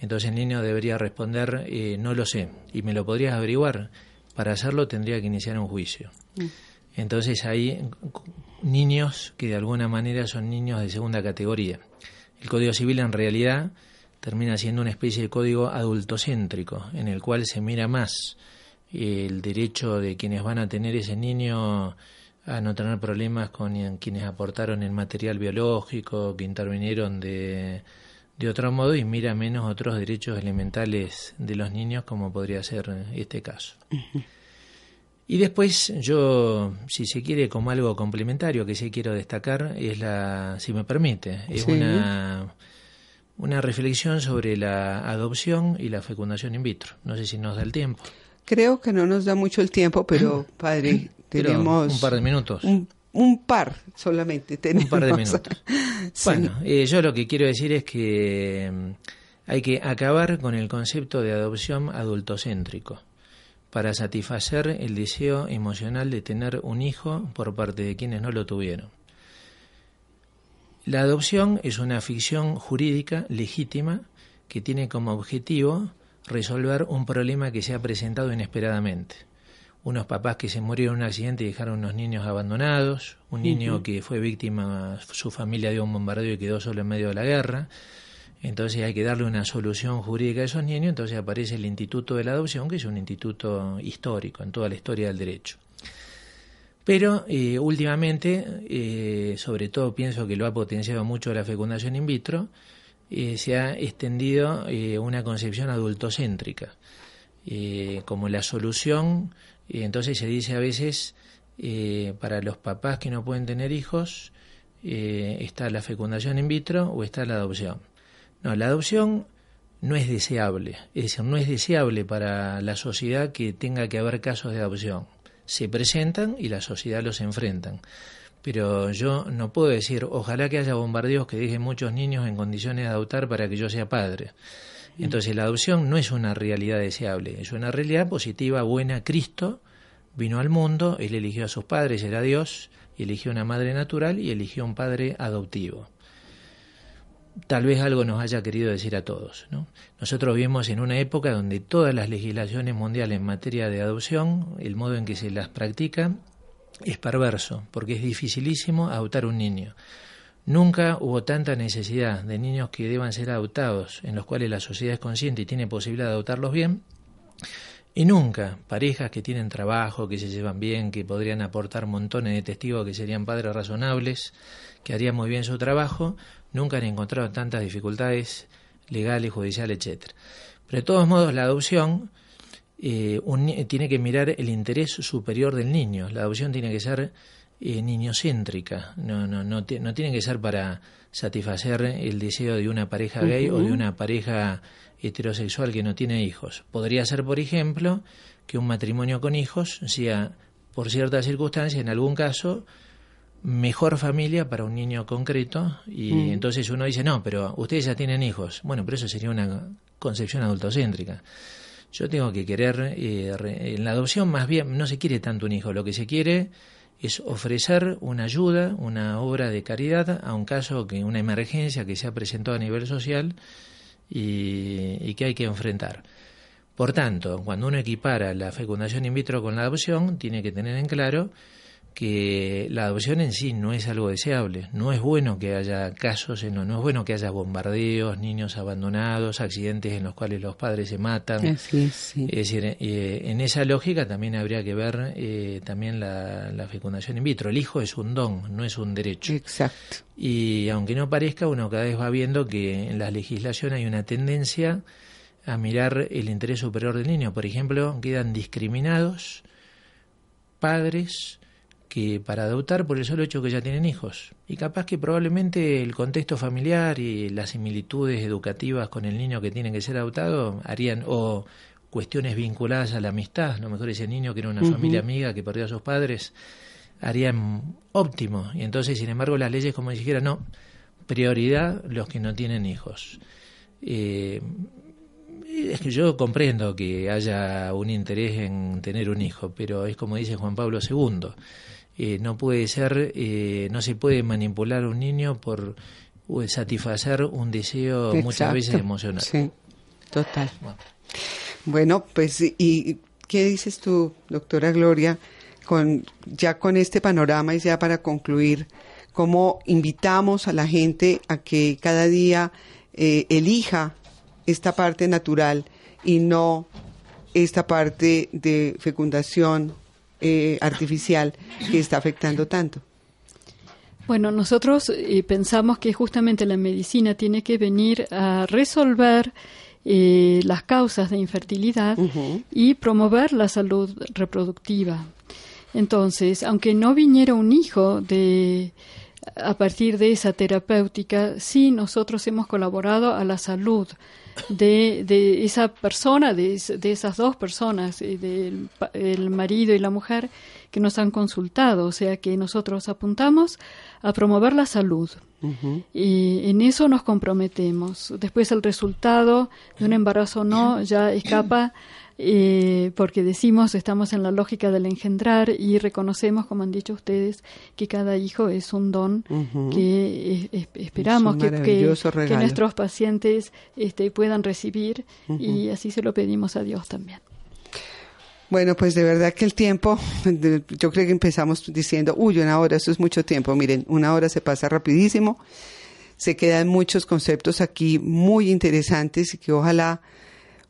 Entonces el niño debería responder, eh, no lo sé, y me lo podrías averiguar. Para hacerlo tendría que iniciar un juicio. Mm. Entonces hay niños que de alguna manera son niños de segunda categoría. El Código Civil en realidad termina siendo una especie de código adultocéntrico, en el cual se mira más el derecho de quienes van a tener ese niño a no tener problemas con quienes aportaron el material biológico, que intervinieron de, de otro modo, y mira menos otros derechos elementales de los niños, como podría ser este caso. Y después yo, si se quiere, como algo complementario que sí quiero destacar, es la, si me permite, es una, una reflexión sobre la adopción y la fecundación in vitro. No sé si nos da el tiempo. Creo que no nos da mucho el tiempo, pero (clears throat) padre, tenemos... un par de minutos. Un, par solamente tenemos. Un par de minutos. (laughs) Bueno, eh, yo lo que quiero decir es que mm, hay que acabar con el concepto de adopción adultocéntrico para satisfacer el deseo emocional de tener un hijo por parte de quienes no lo tuvieron. La adopción es una ficción jurídica legítima que tiene como objetivo resolver un problema que se ha presentado inesperadamente. Unos papás que se murieron en un accidente y dejaron unos niños abandonados, un niño que fue víctima, su familia de un bombardeo y quedó solo en medio de la guerra, entonces hay que darle una solución jurídica a esos niños, entonces aparece el Instituto de la Adopción, que es un instituto histórico en toda la historia del derecho. Pero eh, últimamente, eh, sobre todo pienso que lo ha potenciado mucho la fecundación in vitro, eh, se ha extendido una concepción adultocéntrica como la solución. entonces se dice a veces, para los papás que no pueden tener hijos, está la fecundación in vitro o está la adopción. No, la adopción no es deseable, es decir, no es deseable para la sociedad que tenga que haber casos de adopción. Se presentan y la sociedad los enfrentan. Pero yo no puedo decir, ojalá que haya bombardeos que dejen muchos niños en condiciones de adoptar para que yo sea padre. Entonces la adopción no es una realidad deseable, es una realidad positiva, buena. Cristo vino al mundo, él eligió a sus padres, era Dios, eligió una madre natural y eligió un padre adoptivo tal vez algo nos haya querido decir a todos. ¿no? Nosotros vivimos en una época donde todas las legislaciones mundiales en materia de adopción, el modo en que se las practica, es perverso, porque es dificilísimo adoptar un niño. Nunca hubo tanta necesidad de niños que deban ser adoptados, en los cuales la sociedad es consciente y tiene posibilidad de adoptarlos bien, y nunca parejas que tienen trabajo, que se llevan bien, que podrían aportar montones de testigos que serían padres razonables, que harían muy bien su trabajo, nunca han encontrado tantas dificultades legales, judiciales, etcétera. Pero de todos modos, la adopción eh, tiene que mirar el interés superior del niño. La adopción tiene que ser eh, niñocéntrica, no, no, no, no, tiene que ser para satisfacer el deseo de una pareja gay o de una pareja heterosexual que no tiene hijos. Podría ser, por ejemplo, que un matrimonio con hijos sea, por ciertas circunstancias, en algún caso, mejor familia para un niño concreto y mm. entonces uno dice, no, pero ustedes ya tienen hijos. Bueno, pero eso sería una concepción adultocéntrica. Yo tengo que querer, eh, en la adopción más bien no se quiere tanto un hijo, lo que se quiere es ofrecer una ayuda, una obra de caridad a un caso, que una emergencia que se ha presentado a nivel social y que hay que enfrentar. Por tanto, cuando uno equipara la fecundación in vitro con la adopción, tiene que tener en claro que la adopción en sí no es algo deseable. No es bueno que haya casos, en no es bueno que haya bombardeos, niños abandonados, accidentes en los cuales los padres se matan. Es decir, eh, en esa lógica también habría que ver eh, también la, fecundación in vitro. El hijo es un don, no es un derecho. Exacto. Y aunque no parezca, uno cada vez va viendo que en la legislación hay una tendencia a mirar el interés superior del niño. Por ejemplo, quedan discriminados padres que para adoptar por el solo hecho que ya tienen hijos. Y capaz que probablemente el contexto familiar y las similitudes educativas con el niño que tiene que ser adoptado harían, o, cuestiones vinculadas a la amistad, a lo mejor ese niño que era una familia amiga que perdió a sus padres, harían óptimo. Y entonces, sin embargo, las leyes, como dijera, no, prioridad los que no tienen hijos. Eh, es que yo comprendo que haya un interés en tener un hijo, pero es como dice Juan Pablo II, eh, no puede ser, eh, no se puede manipular a un niño por satisfacer un deseo muchas veces emocional. Sí, total. Bueno. pues, ¿y qué dices tú, doctora Gloria, con, ya con este panorama y ya para concluir, cómo invitamos a la gente a que cada día eh, elija esta parte natural y no esta parte de fecundación eh, artificial que está afectando tanto. Bueno, nosotros eh, pensamos que justamente la medicina tiene que venir a resolver eh, las causas de infertilidad y promover la salud reproductiva. Entonces, aunque no viniera un hijo de a partir de esa terapéutica, sí nosotros hemos colaborado a la salud de, de esa persona, de, de, esas dos personas, eh, del el marido y la mujer, que nos han consultado. O sea que nosotros apuntamos a promover la salud. Y en eso nos comprometemos. Después el resultado de un embarazo no ya escapa eh, porque decimos, estamos en la lógica del engendrar y reconocemos, como han dicho ustedes, que cada hijo es un don que esperamos que, que, nuestros pacientes este, puedan recibir y así se lo pedimos a Dios también. Bueno, pues de verdad que el tiempo, yo creo que empezamos diciendo, uy, una hora, eso es mucho tiempo. Miren, una hora se pasa rapidísimo. Se quedan muchos conceptos aquí muy interesantes y que ojalá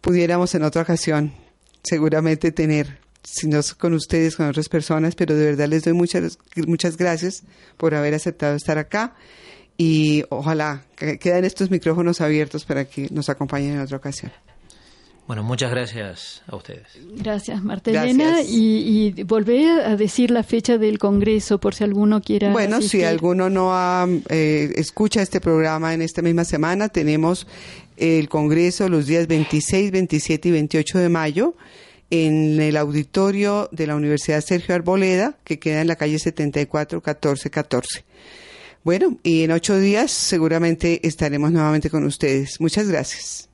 pudiéramos en otra ocasión seguramente tener, si no con ustedes, con otras personas, pero de verdad les doy muchas, muchas gracias por haber aceptado estar acá y ojalá que queden estos micrófonos abiertos para que nos acompañen en otra ocasión. Bueno, muchas gracias a ustedes. Gracias, Marta Elena. Y, y volver a decir la fecha del Congreso por si alguno quiera. Bueno, si alguno no eh, escucha este programa en esta misma semana, tenemos el Congreso los días 26, 27 y 28 de mayo en el auditorio de la Universidad Sergio Arboleda, que queda en la calle 74 14 14. Bueno, y en ocho días seguramente estaremos nuevamente con ustedes. Muchas gracias.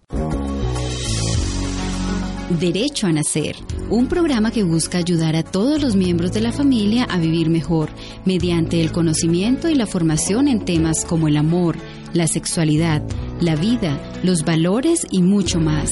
Derecho a Nacer, un programa que busca ayudar a todos los miembros de la familia a vivir mejor mediante el conocimiento y la formación en temas como el amor, la sexualidad, la vida, los valores y mucho más.